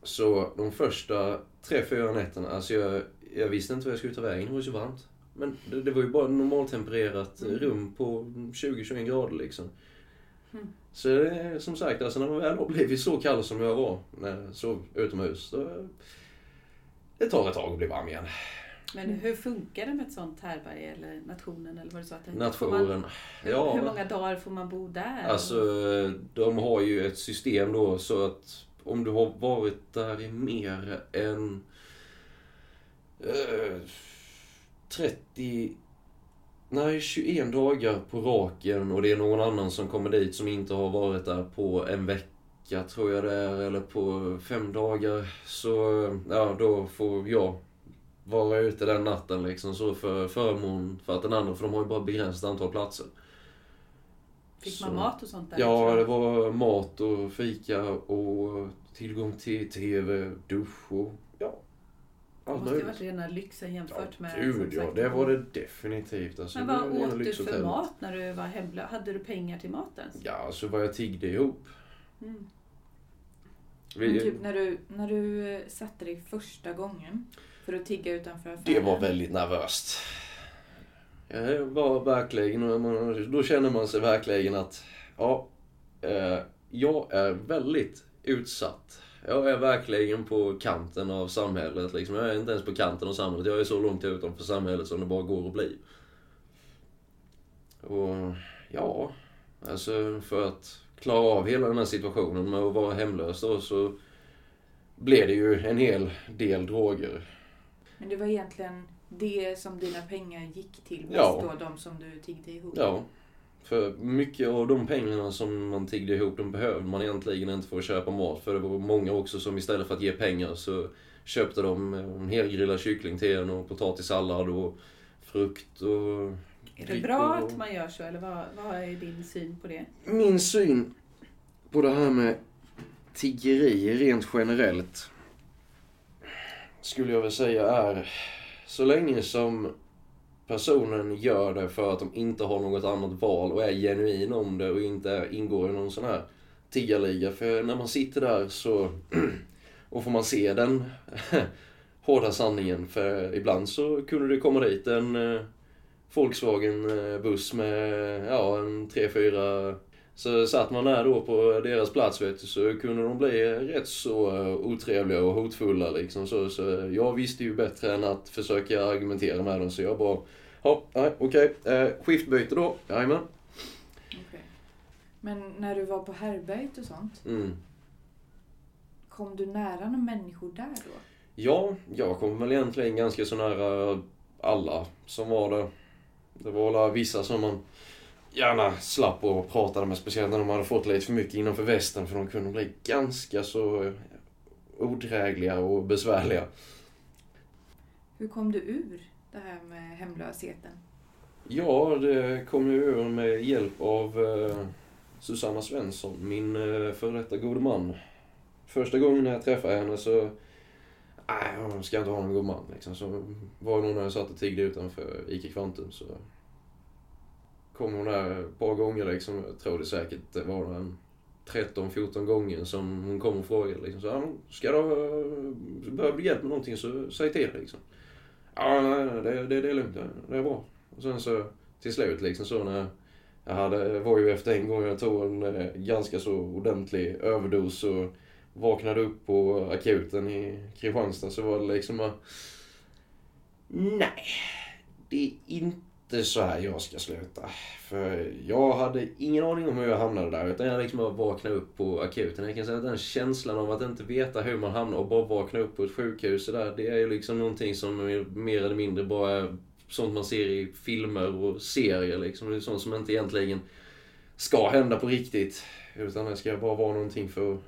Så de första tre, fyra nätterna, alltså jag, jag visste inte vad jag skulle ta vägen, det var ju så varmt. Men det, det var ju bara normaltempererat Mm. rum på 20-21 grader liksom. Mm. Så det som sagt, alltså när man väl har blivit så kall som jag var när jag sov utomhus, då, det tar ett tag att bli varm igen. Men hur funkar det med ett sånt härbärge eller nationen eller vad du sa? Att får man- Ja. hur många dagar får man bo där? Alltså, de har ju ett system då så att om du har varit där i mer än eh, 30, nej 21 dagar på raken och det är någon annan som kommer dit som inte har varit där på en vecka tror jag det är, eller på fem dagar. Så ja, då får jag vara ute den natten liksom så för förmån för att den andra, för de har ju bara begränsat antal platser. Fick man så- mat och sånt där? Ja, också? det var mat och fika och tillgång till TV, dusch och ja, Det allt måste ju varit rena lyxen jämfört med... Gud ja, det var det definitivt. Alltså, Men det vad åt du för mat när du var hemlös? Hade du pengar till maten? Ja, så var jag tiggde ihop. Mm. Vi, typ när du, när du eh, satte dig första gången för att tigga utanför affären. Det var väldigt nervöst. Jag var verkligen, då känner man sig verkligen att, ja, eh, jag är väldigt utsatt. Jag är verkligen på kanten av samhället. Liksom. Jag är inte ens på kanten av samhället. Jag är så långt utanför samhället som det bara går att bli. Och ja, alltså för att klara av hela den här situationen med att vara hemlös då så blev det ju en hel del droger. Men det var egentligen det som dina pengar gick till. Mest Ja. då de som du tiggde ihop. Ja. För mycket av de pengarna som man tiggde ihop, de behövde man egentligen inte för att köpa mat. För det var många också som istället för att ge pengar så köpte de en helgrillad kyckling till en och potatissallad och frukt och... Är det bra att man gör så eller vad, vad är din syn på det? Min syn på det här med tiggeri rent generellt skulle jag väl säga är så länge som personen gör det för att de inte har något annat val och är genuin om det och inte ingår i någon sån här tiggarliga. För när man sitter där så och får man se den hårda sanningen. För ibland så kunde det komma dit en eh, Volkswagen-buss med ja, en 3-4 så satt man där då på deras plats vet du, så kunde de bli rätt så eh, otrevliga och hotfulla liksom. Så, så jag visste ju bättre än att försöka argumentera med dem så jag bara Ja, nej, okej. Eh, skiftbyte då. Jajamän. Okej. Men när du var på härbärget och sånt, Mm. kom du nära några människor där då? Ja, jag kom väl egentligen ganska så nära alla som var där. Det var alla vissa som man gärna slapp och pratade med, speciellt när de hade fått lite för mycket innanför västen för de kunde bli ganska så odrägliga och besvärliga. Hur kom du ur det här med hemlösheten? Ja, det kom ju ur med hjälp av eh, Susanna Svensson, min eh, före detta gode man. Första gången jag träffade henne så... Nej, jag ska inte ha någon god man liksom. Så var det nog när jag satt och tiggde utanför Ica Kvantum så... Kom hon där ett par gånger liksom. Jag tror det säkert var en 13-14 gånger som hon kom och frågade liksom. Så, ska du... behöva Behöver du hjälp med någonting så säg till liksom. Ja, det, det, det är lugnt. Det, är bra. Och sen så till slut liksom så när jag hade, var ju efter en gång jag tog en eh, ganska så ordentlig överdos och vaknade upp på akuten i Kristianstad så var det liksom bara, Nej, det är inte så här jag ska sluta. För jag hade ingen aning om hur jag hamnade där. Utan jag liksom bara vaknade upp på akuten. Jag kan säga att den känslan av att inte veta hur man hamnar och bara vakna upp på ett sjukhus så där, det är ju liksom någonting som är mer eller mindre bara är sånt man ser i filmer och serier liksom. Det är sånt som inte egentligen ska hända på riktigt. Utan det ska bara vara någonting för att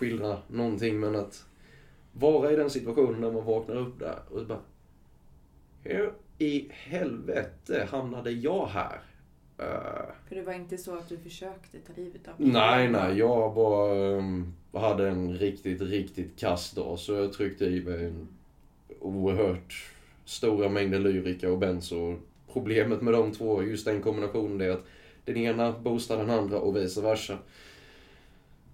skildra någonting. Men att vara i den situationen när man vaknar upp där och bara... Hur i helvete hamnade jag här? Eh, För det var inte så att du försökte ta livet av Nej, nej. Jag bara um, hade en riktigt, riktigt kass dag. Så jag tryckte i mig en oerhört stora mängder lyrika och benzo. Problemet med de två, just den kombinationen, är att den ena boostar den andra och vice versa.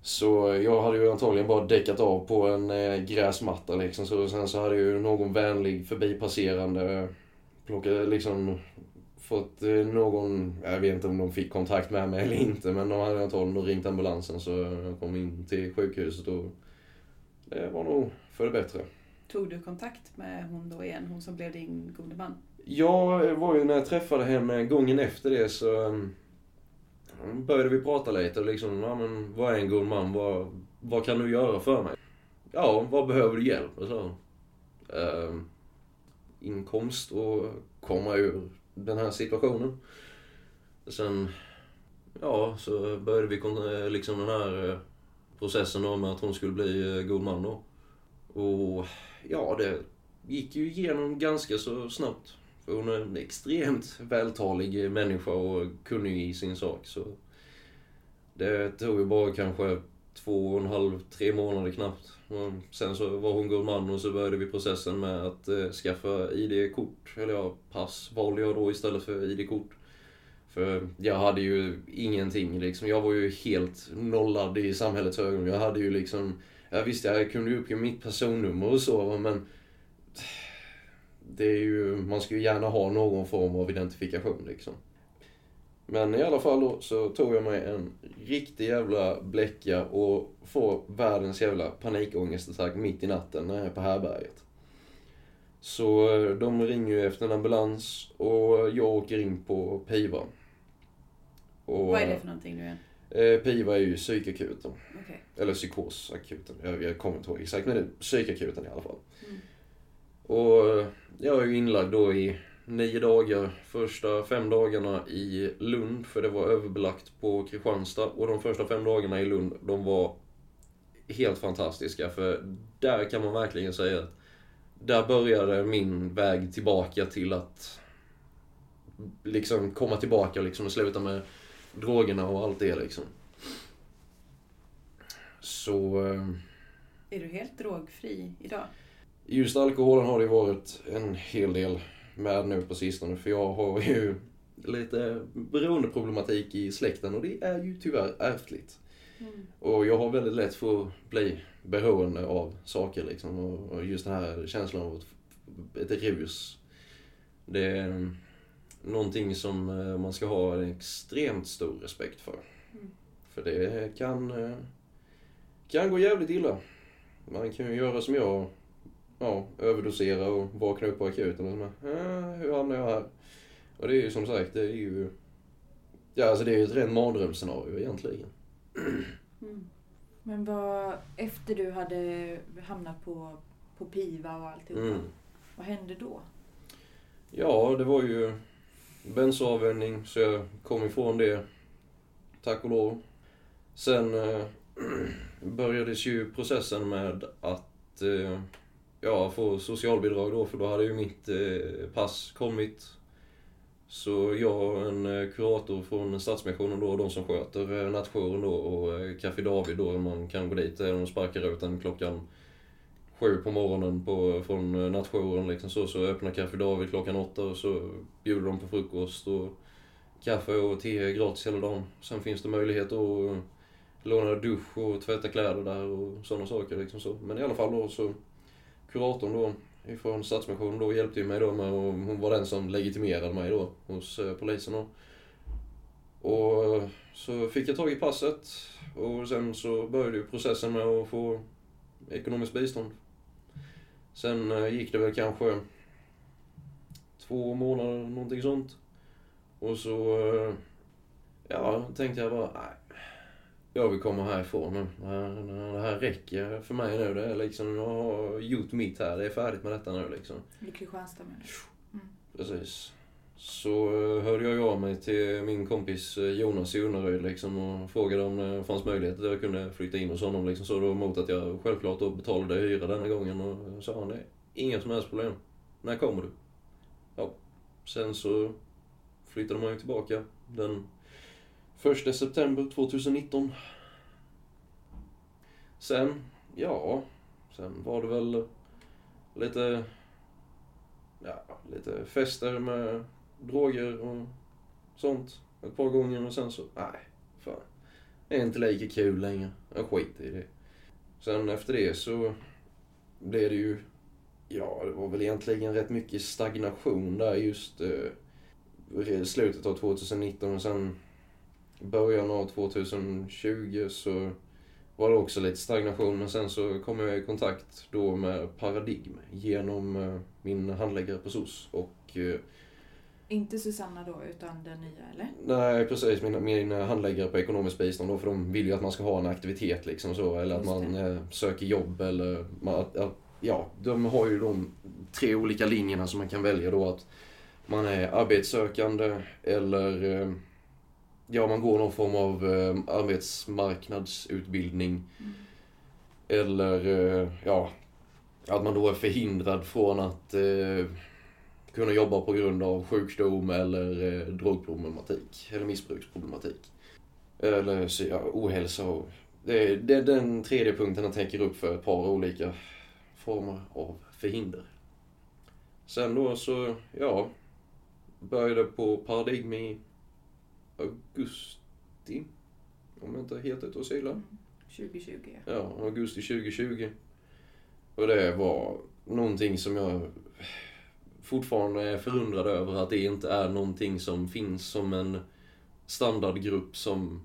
Så jag hade ju antagligen bara däckat av på en eh, gräsmatta liksom. Så sen så hade ju någon vänlig förbipasserande plockat liksom fått eh, någon, jag vet inte om de fick kontakt med mig eller inte, men de hade antagligen ringt ambulansen så jag kom in till sjukhuset och det var nog för det bättre. Tog du kontakt med hon då igen, hon som blev din gode man? Jag var ju när jag träffade henne gången efter det så började vi prata lite och liksom, ja men vad är en god man? Vad, vad kan du göra för mig? Ja, vad behöver du hjälp med? Så. Um, inkomst och komma ur den här situationen. Sen, ja, så började vi eh, liksom den här eh, processen då med att hon skulle bli eh, god man då. Och ja, det gick ju igenom ganska så snabbt. Hon är en extremt vältalig människa och kunnig i sin sak. Så det tog ju bara kanske två och en halv, tre månader knappt. Och sen så var hon god man och så började vi processen med att eh, skaffa ID-kort. Eller ja, pass valde jag då istället för ID-kort. För jag hade ju ingenting liksom. Jag var ju helt nollad i samhällets ögon. Jag hade ju liksom... Jag visste, jag kunde ju uppge mitt personnummer och så men... Det är ju, man ska ju gärna ha någon form av identifikation liksom. Men i alla fall då så tog jag mig en riktig jävla bläcka och får världens jävla panikångestattack mitt i natten när jag är på härberget. Så eh, de ringer ju efter en ambulans och jag åker in på PIVA. Och, Vad är det för någonting nu igen? Eh, PIVA är ju psykakuten. Okej. Eller psykosakuten. Jag, jag kommer inte ihåg exakt, men det är psykakuten i alla fall. Mm. Och jag är ju inlagd då i nio dagar. Första fem dagarna i Lund, för det var överbelagt på Kristianstad. Och de första fem dagarna i Lund, de var helt fantastiska. För där kan man verkligen säga att där började min väg tillbaka till att liksom komma tillbaka liksom och sluta med drogerna och allt det liksom. Så... Eh, är du helt drogfri idag? Just alkoholen har det varit en hel del med nu på sistone. För jag har ju lite beroendeproblematik i släkten och det är ju tyvärr ärftligt. Och jag har väldigt lätt för att bli beroende av saker liksom. Och just den här känslan av ett, ett rus. Det är någonting som eh, man ska ha en extremt stor respekt för. Mm. För det kan, eh, kan gå jävligt illa. Man kan ju göra som jag ja, överdosera och vakna upp på akuten och så bara, äh, hur hamnade jag här? Och det är ju som sagt, det är ju... Ja, alltså det är ju ett rent mardrömsscenario egentligen. Mm. Men vad, efter du hade hamnat på, på PIVA och alltihopa, Mm. vad hände då? Ja, det var ju bensoavvänjning, så jag kom ifrån det. Tack och lov. Sen eh, börjades ju processen med att eh, ja, få socialbidrag då, för då hade ju mitt eh, pass kommit. Så jag och en eh, kurator från Stadsmissionen då, de som sköter eh, nattjouren då och eh, Café David då, man kan gå dit, eh, de sparkar ut en klockan sju på morgonen på, från eh, nattjouren liksom så, så öppnar Café David klockan åtta och så bjuder de på frukost och kaffe och te gratis hela dagen. Sen finns det möjlighet att eh, låna dusch och tvätta kläder där och sådana saker liksom så. Men i alla fall då så, kuratorn då ifrån Stadsmissionen då hjälpte ju mig då med och hon var den som legitimerade mig då hos eh, polisen då. Och så fick jag tag i passet och sen så började ju processen med att få ekonomiskt bistånd. Sen eh, gick det väl kanske två månader, någonting sånt. Och så, eh, ja, tänkte jag bara, nej. Jag vill komma härifrån nu. Det här- räcker för mig nu. Det är liksom, jag har gjort mitt här. Det är färdigt med detta nu liksom. I Kristianstad menar du? Precis. Så eh, hörde jag av mig till min kompis eh, Jonas i Unnaryd liksom och frågade om det fanns möjlighet att jag kunde flytta in hos honom liksom. Så då mot att jag självklart då betalade hyra denna gången och sa han det. Inga som helst problem. När kommer du? Ja. Sen så flyttade man ju tillbaka den 1 september 2019. Sen, ja, sen var det väl lite ja, lite fester med droger och sånt ett par gånger och sen så, nej, fan. Det är inte lika kul längre. Jag skiter i det. Sen efter det så blev det ju, ja, det var väl egentligen rätt mycket stagnation där just eh, i slutet av 2019 och sen början av 2020 så var det också lite stagnation. Men sen så kom jag i kontakt då med Paradigm genom eh, min handläggare på SOS. Och eh, Inte Susanna då, utan den nya eller? Nej, precis. Min, min handläggare på ekonomiskt bistånd då, för de vill ju att man ska ha en aktivitet liksom så, eller att Just man det. eh, söker jobb eller att, att, ja, de har ju de tre olika linjerna som man kan välja då att man är arbetssökande eller ja, man går någon form av eh, arbetsmarknadsutbildning Mm. eller eh, ja, att man då är förhindrad från att eh, kunna jobba på grund av sjukdom eller eh, drogproblematik eller missbruksproblematik. Eller så, ja, ohälsa och... Det är, det är den tredje punkten jag tänker upp för ett par olika former av förhinder. Sen då så, ja, började på Paradigm i augusti. Om jag inte helt ute och cyklar. Mm. 2020 ja. Ja, augusti 2020. Och det var någonting som jag fortfarande är förundrad över att det inte är någonting som finns som en standardgrupp som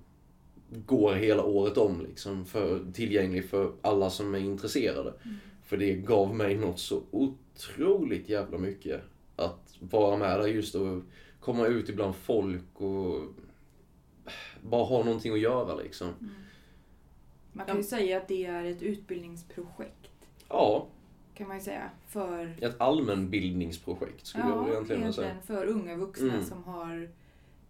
går hela året om liksom, för, tillgänglig för alla som är intresserade. Mm. För det gav mig något så otroligt jävla mycket att vara med där just och komma ut ibland folk och bara ha någonting att göra liksom. Mm. Man kan ju säga att det är ett utbildningsprojekt. Ja, Kan man ju säga. För, ett allmänbildningsprojekt skulle jag ja, egentligen vilja säga. egentligen för unga vuxna Mm. som, har,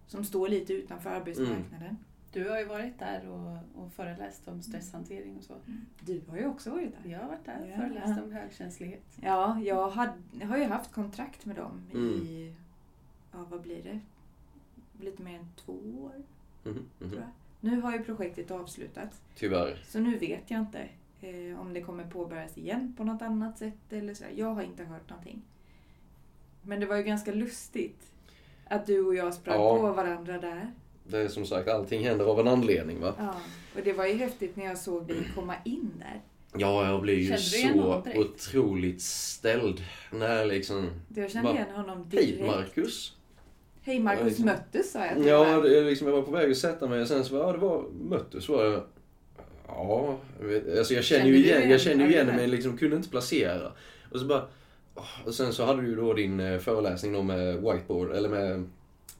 som står lite utanför arbetsmarknaden. Du har ju varit där och, och föreläst om stresshantering och så. Du har ju också varit där. Jag har varit där och Ja. föreläst om högkänslighet. Ja, jag, hade, jag har ju haft kontrakt med dem Mm. i, ja vad blir det? Lite mer än två år Tror jag. Nu har ju projektet avslutats. Tyvärr. Så nu vet jag inte eh, om det kommer påbörjas igen på något annat sätt eller så. Jag har inte hört någonting. Men det var ju ganska lustigt att du och jag sprang Ja. på varandra där. Det är som sagt, allting händer av en anledning va? Ja. Och det var ju häftigt när jag såg dig komma in där. Ja, jag blir ju så otroligt ställd. När liksom... Jag kände Va? igen honom direkt. Hej Marcus! Hej Marcus liksom- möttes sa jag till Ja, det, liksom, jag var på väg att sätta mig och sen så var ja, det var möttes var jag. Ja, jag vet, alltså jag känner ju igen, jag känner ju igen men liksom kunde inte placera. Och så bara... Och sen så hade du ju då din eh, föreläsning då med whiteboard, eller med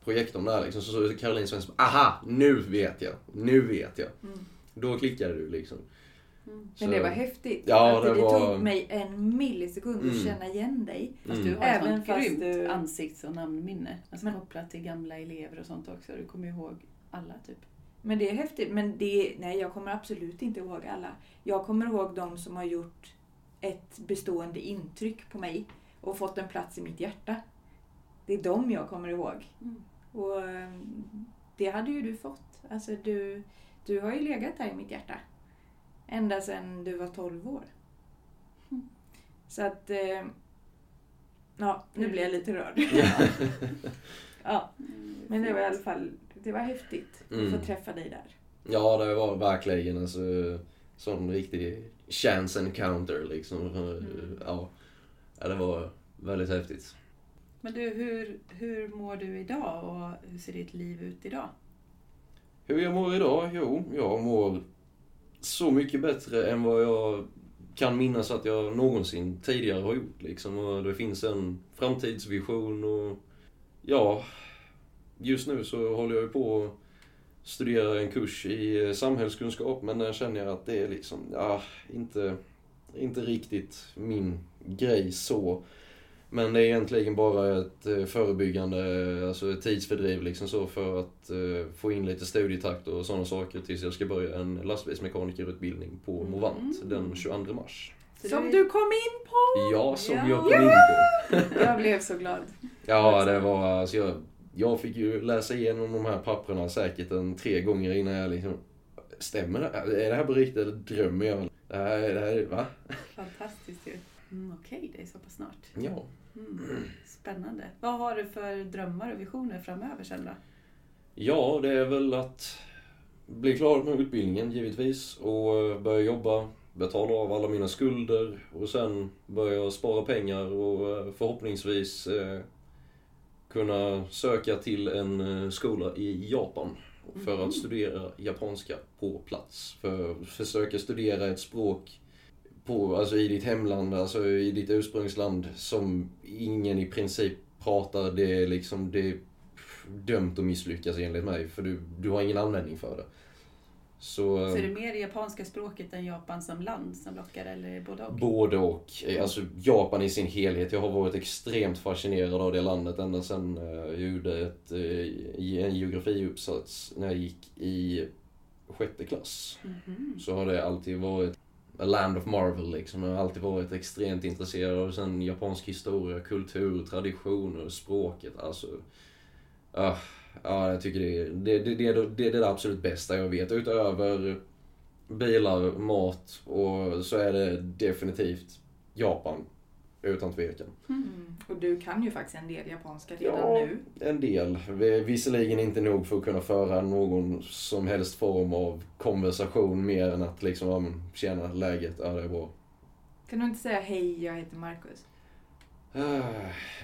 projektorn där liksom. Så så Caroline Svensson aha, nu vet jag, nu vet jag. Mm. Då klickade du liksom. Mm. Men det var häftigt. Ja, att det det, var- tog mig en millisekund Mm. att känna igen dig. Fast Mm. du har ett Även sånt fast grymt du- ansikts och namnminne. Alltså Men- kopplat till gamla elever och sånt också. Du kommer ihåg alla typ. Men det är häftigt. Men det, nej, jag kommer absolut inte ihåg alla. Jag kommer ihåg de som har gjort ett bestående intryck på mig och fått en plats i mitt hjärta. Det är de jag kommer ihåg. Mm. Och eh, det hade ju du fått. Alltså du, du har ju legat där i mitt hjärta. Ända sedan du var 12 år. Mm. Så att... eh, Ja, nu blir jag lite rörd. ja, men det var i alla fall det var häftigt att Mm. få träffa dig där. Ja, det var verkligen en så, sån riktig chance encounter liksom. Ja, ja, det var väldigt häftigt. Men du, hur, hur mår du idag och hur ser ditt liv ut idag? Hur jag mår idag? Jo, jag mår så mycket bättre än vad jag kan minnas att jag någonsin tidigare har gjort. Liksom. Och det finns en framtidsvision och ja, just nu så håller jag ju på att studera en kurs i samhällskunskap men där känner jag att det är liksom, ja, inte, inte riktigt min grej så. Men det är egentligen bara ett eh, förebyggande, alltså ett tidsfördriv liksom så för att eh, få in lite studietakt och sådana saker tills jag ska börja en lastbilsmekanikerutbildning på Mm. Movant den 22 mars. Som du kom in på! Ja, som Ja. jag kom in på. Jag blev så glad. Ja, det var alltså jag, jag fick ju läsa igenom de här papperna säkert en tre gånger innan jag liksom Stämmer det? Är det här på riktigt eller drömmer jag? Det här, det här, va? Fantastiskt ju. Mm, Okej, det är så pass snart. Ja. Mm. Spännande. Vad har du för drömmar och visioner framöver sen då? Ja, det är väl att bli klar med utbildningen givetvis och börja jobba, betala av alla mina skulder och sen börja spara pengar och eh, förhoppningsvis eh, kunna söka till en eh, skola i Japan. för att studera japanska på plats. För att försöka studera ett språk på, alltså i ditt hemland, alltså i ditt ursprungsland som ingen i princip pratar. Det är liksom, det är dömt att misslyckas enligt mig. För du, du har ingen användning för det. Så, Så är det mer det japanska språket än Japan som land som lockar eller både och? Både och. Alltså Japan i sin helhet. Jag har varit extremt fascinerad av det landet ända sedan eh, jag gjorde ett, eh, en geografiuppsats när jag gick i sjätte klass. Mhm. Så har det alltid varit a land of marvel liksom. Jag har alltid varit extremt intresserad av sen japansk historia, kultur, traditioner, språket. Alltså, Uh, ja, jag tycker det är det, det, det, det, det är det absolut bästa jag vet. Utöver bilar, mat och så är det definitivt Japan. Utan tvekan. Mm. Och du kan ju faktiskt en del japanska redan Ja. nu. En del. Vi- Visserligen inte nog för att kunna föra någon som helst form av konversation mer än att liksom, ja men tjena, läget, ja det är bra. Kan du inte säga hej, jag heter Marcus? Ah,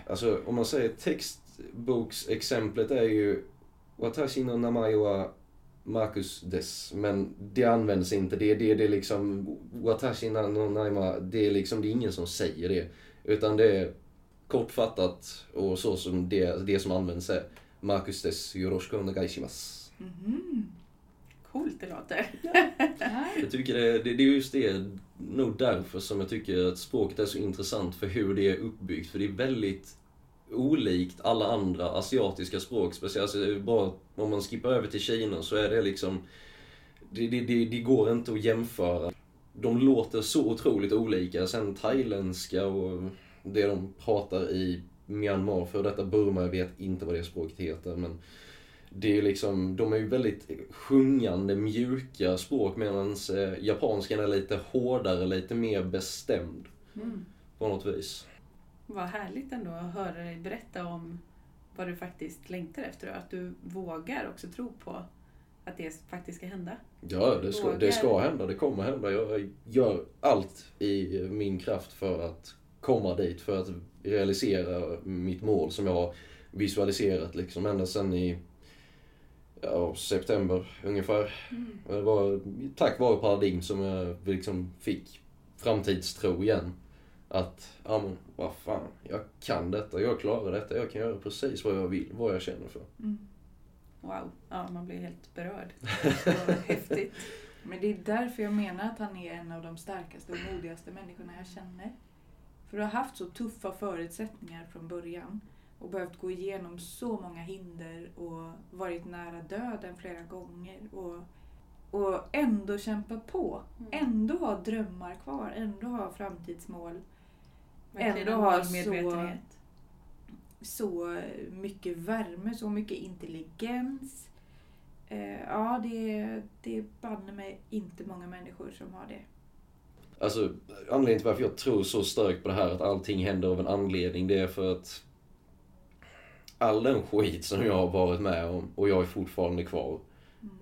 Alltså om man säger textboksexemplet är ju Watashi no namai wa Marcus des. Men det används inte. Det, det, det är liksom Watashi no naima, det är liksom det är ingen som säger det. Utan det är kortfattat och så som det, det som används är Marcus des yoroshiku onegaishimasu. Mhm. Coolt det låter. Jag tycker det, det, det är just det, nog därför som jag tycker att språket är så intressant för hur det är uppbyggt. För det är väldigt olikt alla andra asiatiska språk. Speciellt alltså, bara om man skippar över till Kina så är det liksom, det, det, det, det går inte att jämföra. De låter så otroligt olika. Sen thailändska och det de pratar i Myanmar, för detta Burma, jag vet inte vad det språket heter. Men det är liksom, de är ju väldigt sjungande, mjuka språk medan eh, japanskan är lite hårdare, lite mer bestämd Mm. på något vis. Vad härligt ändå att höra dig berätta om vad du faktiskt längtar efter och att du vågar också tro på att det faktiskt ska hända. Ja, det ska, det ska hända, det kommer hända. Jag gör allt i min kraft för att komma dit, för att realisera mitt mål som jag har visualiserat liksom ända sedan i ja, september ungefär. Mm. Det var tack vare Paradigm som jag liksom fick framtidstro igen. Att, ja men vad fan, jag kan detta, jag klarar detta, jag kan göra precis vad jag vill, vad jag känner för. Mm. Wow, ja, man blir helt berörd. Så häftigt. Men det är därför jag menar att han är en av de starkaste och modigaste människorna jag känner. För du har haft så tuffa förutsättningar från början och behövt gå igenom så många hinder och varit nära döden flera gånger och, och ändå kämpa på. Ändå ha drömmar kvar, ändå ha framtidsmål. Verkligen Ändå ha målmedvetenhet. Så mycket värme, så mycket intelligens. Eh, ja, det, det banne mig inte många människor som har det. Alltså, anledningen till varför jag tror så starkt på det här att allting händer av en anledning, det är för att all den skit som jag har varit med om, och jag är fortfarande kvar.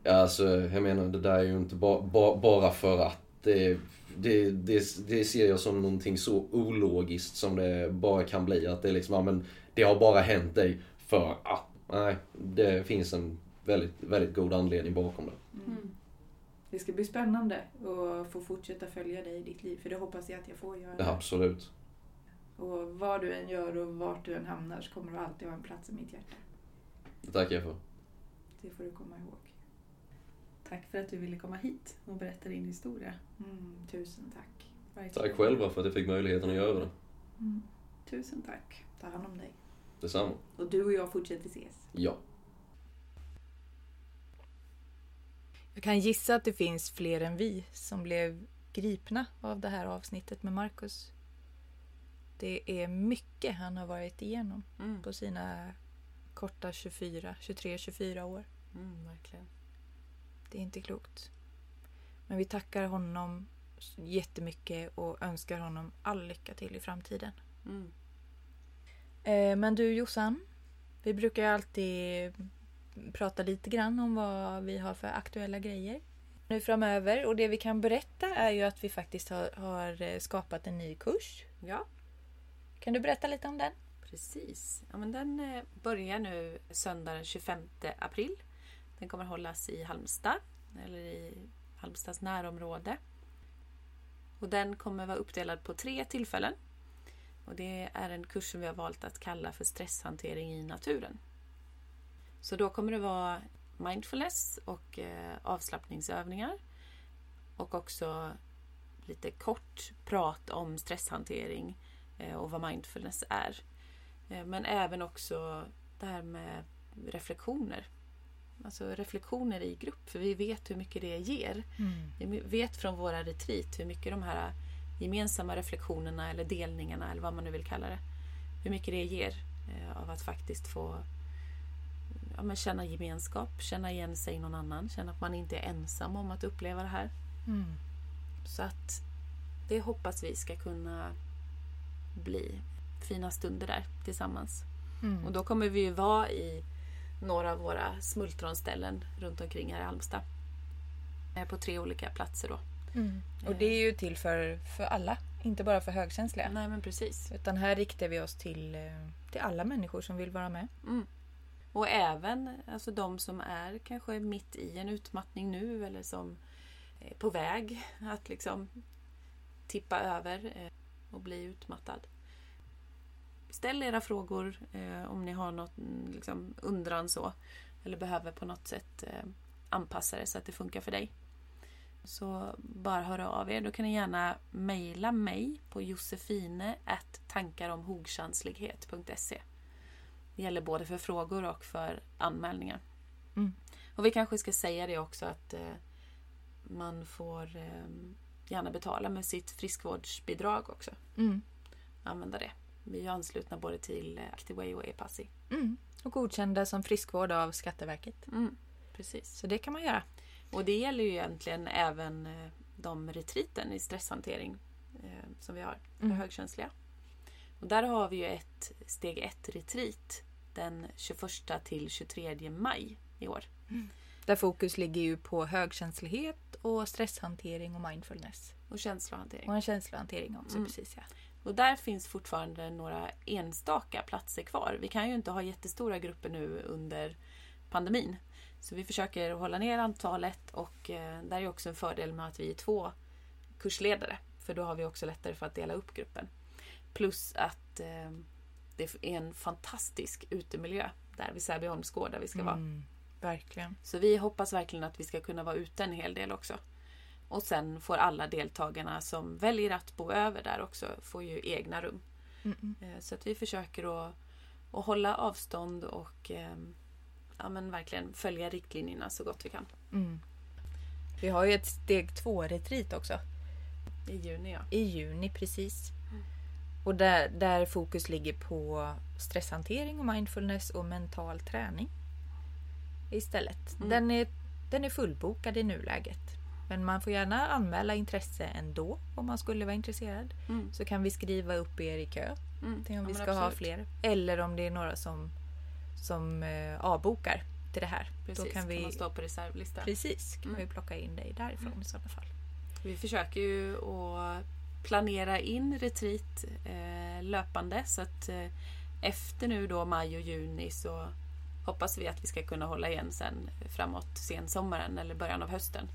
Alltså, jag menar, det där är ju inte ba, ba, bara för att. Det, det, det, det ser jag som någonting så ologiskt som det bara kan bli. Att det är liksom, ja, men det har bara hänt dig för att. Nej, det finns en väldigt, väldigt god anledning bakom det. Mm. Det ska bli spännande att få fortsätta följa dig i ditt liv, för det hoppas jag att jag får göra. Ja, absolut. Och vad du än gör och vart du än hamnar så kommer du alltid ha en plats i mitt hjärta. Det tackar jag för. Det får du komma ihåg. Tack för att du ville komma hit och berätta din historia. Mm, tusen tack. Verkligen. Tack själva för att jag fick möjligheten att göra det. Mm. Tusen tack. Ta hand om dig. Detsamma. Och du och jag fortsätter ses. Ja. Jag kan gissa att det finns fler än vi som blev gripna av det här avsnittet med Marcus. Det är mycket han har varit igenom Mm, på sina korta 24, 23-24 år. mm, verkligen. Det är inte klokt. Men vi tackar honom jättemycket och önskar honom all lycka till i framtiden. Mm. Eh, Men du Jossan, vi brukar ju alltid prata lite grann om vad vi har för aktuella grejer nu framöver. Och det vi kan berätta är ju att vi faktiskt har, har eh, skapat en ny kurs. Ja, Kan du berätta lite om den? precis. Ja, men den eh, börjar nu söndag den 25 april. Den kommer hållas i Halmstad, eller i Halmstads närområde. Och den kommer vara uppdelad på tre tillfällen. Och det är en kurs som vi har valt att kalla för stresshantering i naturen. Så då kommer det vara mindfulness och eh, avslappningsövningar. Och också lite kort prat om stresshantering eh, och vad mindfulness är. Eh, men även också det här med reflektioner. Alltså reflektioner i grupp, för vi vet hur mycket det ger. Mm. Vi vet från våra retreat hur mycket de här gemensamma reflektionerna eller delningarna eller vad man nu vill kalla det. Hur mycket det ger eh, av att faktiskt få ja, men känna gemenskap, känna igen sig i någon annan, känna att man inte är ensam om att uppleva det här. Mm. Så att det hoppas vi ska kunna bli fina stunder där tillsammans. Mm. Och då kommer vi ju vara i några av våra smultronställen runt omkring här i Halmstad. På tre olika platser då. Mm. Och det är ju till för, för alla, inte bara för högkänsliga. Nej men precis. Utan här riktar vi oss till, eh, till alla människor som vill vara med. Mm. Och även alltså de som är kanske mitt i en utmattning nu eller som är på väg att liksom tippa över eh, och bli utmattad. Ställ era frågor eh, om ni har något mm, liksom, undran så. Eller behöver på något sätt anpassa det så att det funkar för dig. Så bara höra av er. Då kan ni gärna mejla mig på josefine tankaromhogkänslighet.se Det gäller både för frågor och för anmälningar. Mm. Och vi kanske ska säga det också att eh, man får eh, gärna betala med sitt friskvårdsbidrag också. Mm. Använda det. Vi är anslutna både till eh, Activeway och Epassi. Mm. Och godkända som friskvård av Skatteverket. Mm, precis. Så det kan man göra. Och det gäller ju egentligen även eh, de retriten i stresshantering eh, som vi har för Mm. högkänsliga. Och där har vi ju ett steg 1 retreat den 21 till 23 maj i år. Där fokus ligger ju på högkänslighet och stresshantering och mindfulness. Och känslohantering. Och en känslohantering också. Mm. Precis, ja. Och där finns fortfarande några enstaka platser kvar. Vi kan ju inte ha jättestora grupper nu under pandemin. Så vi försöker hålla ner antalet och eh, där är också en fördel med att vi är två kursledare. För då har vi också lättare för att dela upp gruppen. Plus att eh, det är en fantastisk utemiljö där vid Säbyholms gård där vi ska vara. Mm. Verkligen. Så vi hoppas verkligen att vi ska kunna vara ute en hel del också. Och sen får alla deltagarna som väljer att bo över där också få ju egna rum. Mm. Eh, Så att vi försöker att, att hålla avstånd och ja, men verkligen följa riktlinjerna så gott vi kan. Mm. Vi har ju ett steg två-retreat också. I juni ja. I juni precis. Och där, där fokus ligger på stresshantering och mindfulness och mental träning. Istället. Mm. Den, är, den är fullbokad i nuläget. Men man får gärna anmäla intresse ändå om man skulle vara intresserad. Mm. Så kan vi skriva upp er i kö Mm. om Ja, vi ska ha absolut. fler. Eller om det är några som, som eh, avbokar till det här. Precis, Då kan vi, man stå på reservlista. precis, kan Mm. vi plocka in dig därifrån i sådana fall. Vi försöker ju att planera in retreat eh, löpande så att eh, efter nu då maj och juni så hoppas vi att vi ska kunna hålla igen sen framåt sensommaren eller början av hösten.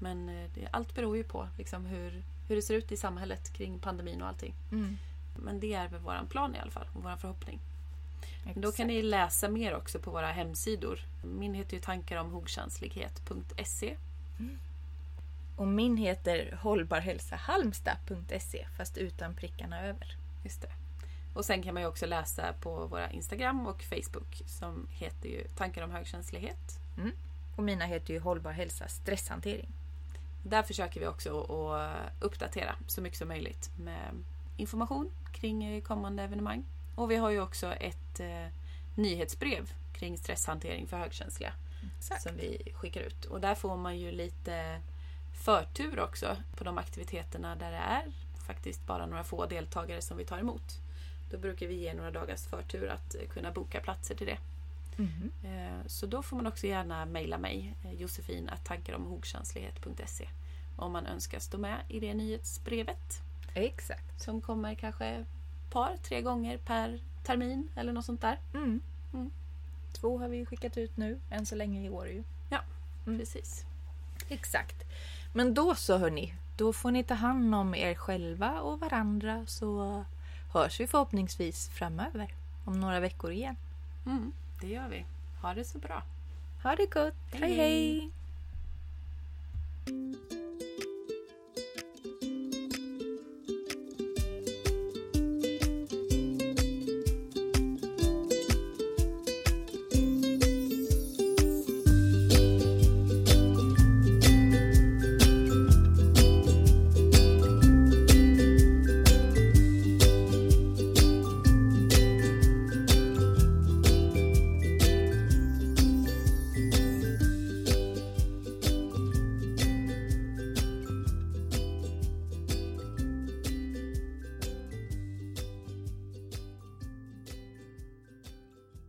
Men eh, det, allt beror ju på liksom, hur, hur det ser ut i samhället kring pandemin och allting. Mm. Men det är väl vår plan i alla fall och vår förhoppning. Då Exakt. kan ni läsa mer också på våra hemsidor. Min heter ju tankaromhogkänslighet.se Och min heter hållbarhälsahalmstad.se fast utan prickarna över. Just det. Och sen kan man ju också läsa på våra Instagram och Facebook som heter ju Tankar om högkänslighet. Och mina heter ju Hållbar hälsa stresshantering. Där försöker vi också att uppdatera så mycket som möjligt med information kring kommande evenemang. Och vi har ju också ett eh, nyhetsbrev kring stresshantering för högkänsliga Exakt. som vi skickar ut. Och där får man ju lite förtur också på de aktiviteterna där det är faktiskt bara några få deltagare som vi tar emot. Då brukar vi ge några dagars förtur att eh, kunna boka platser till det. Eh, Så då får man också gärna mejla mig, eh, josefin tankaromhogkänslighet.se om man önskar stå med i det nyhetsbrevet Exakt. som kommer kanske par, tre gånger per termin eller något sånt där. Mm. Mm. Två har vi skickat ut nu, än så länge i år ju. Precis. Exakt. Men då så hörni, då får ni ta hand om er själva och varandra så hörs vi förhoppningsvis framöver. Om några veckor igen. Mm, det gör vi. Ha det så bra. Ha det gott. Hej, hej. hej. hej.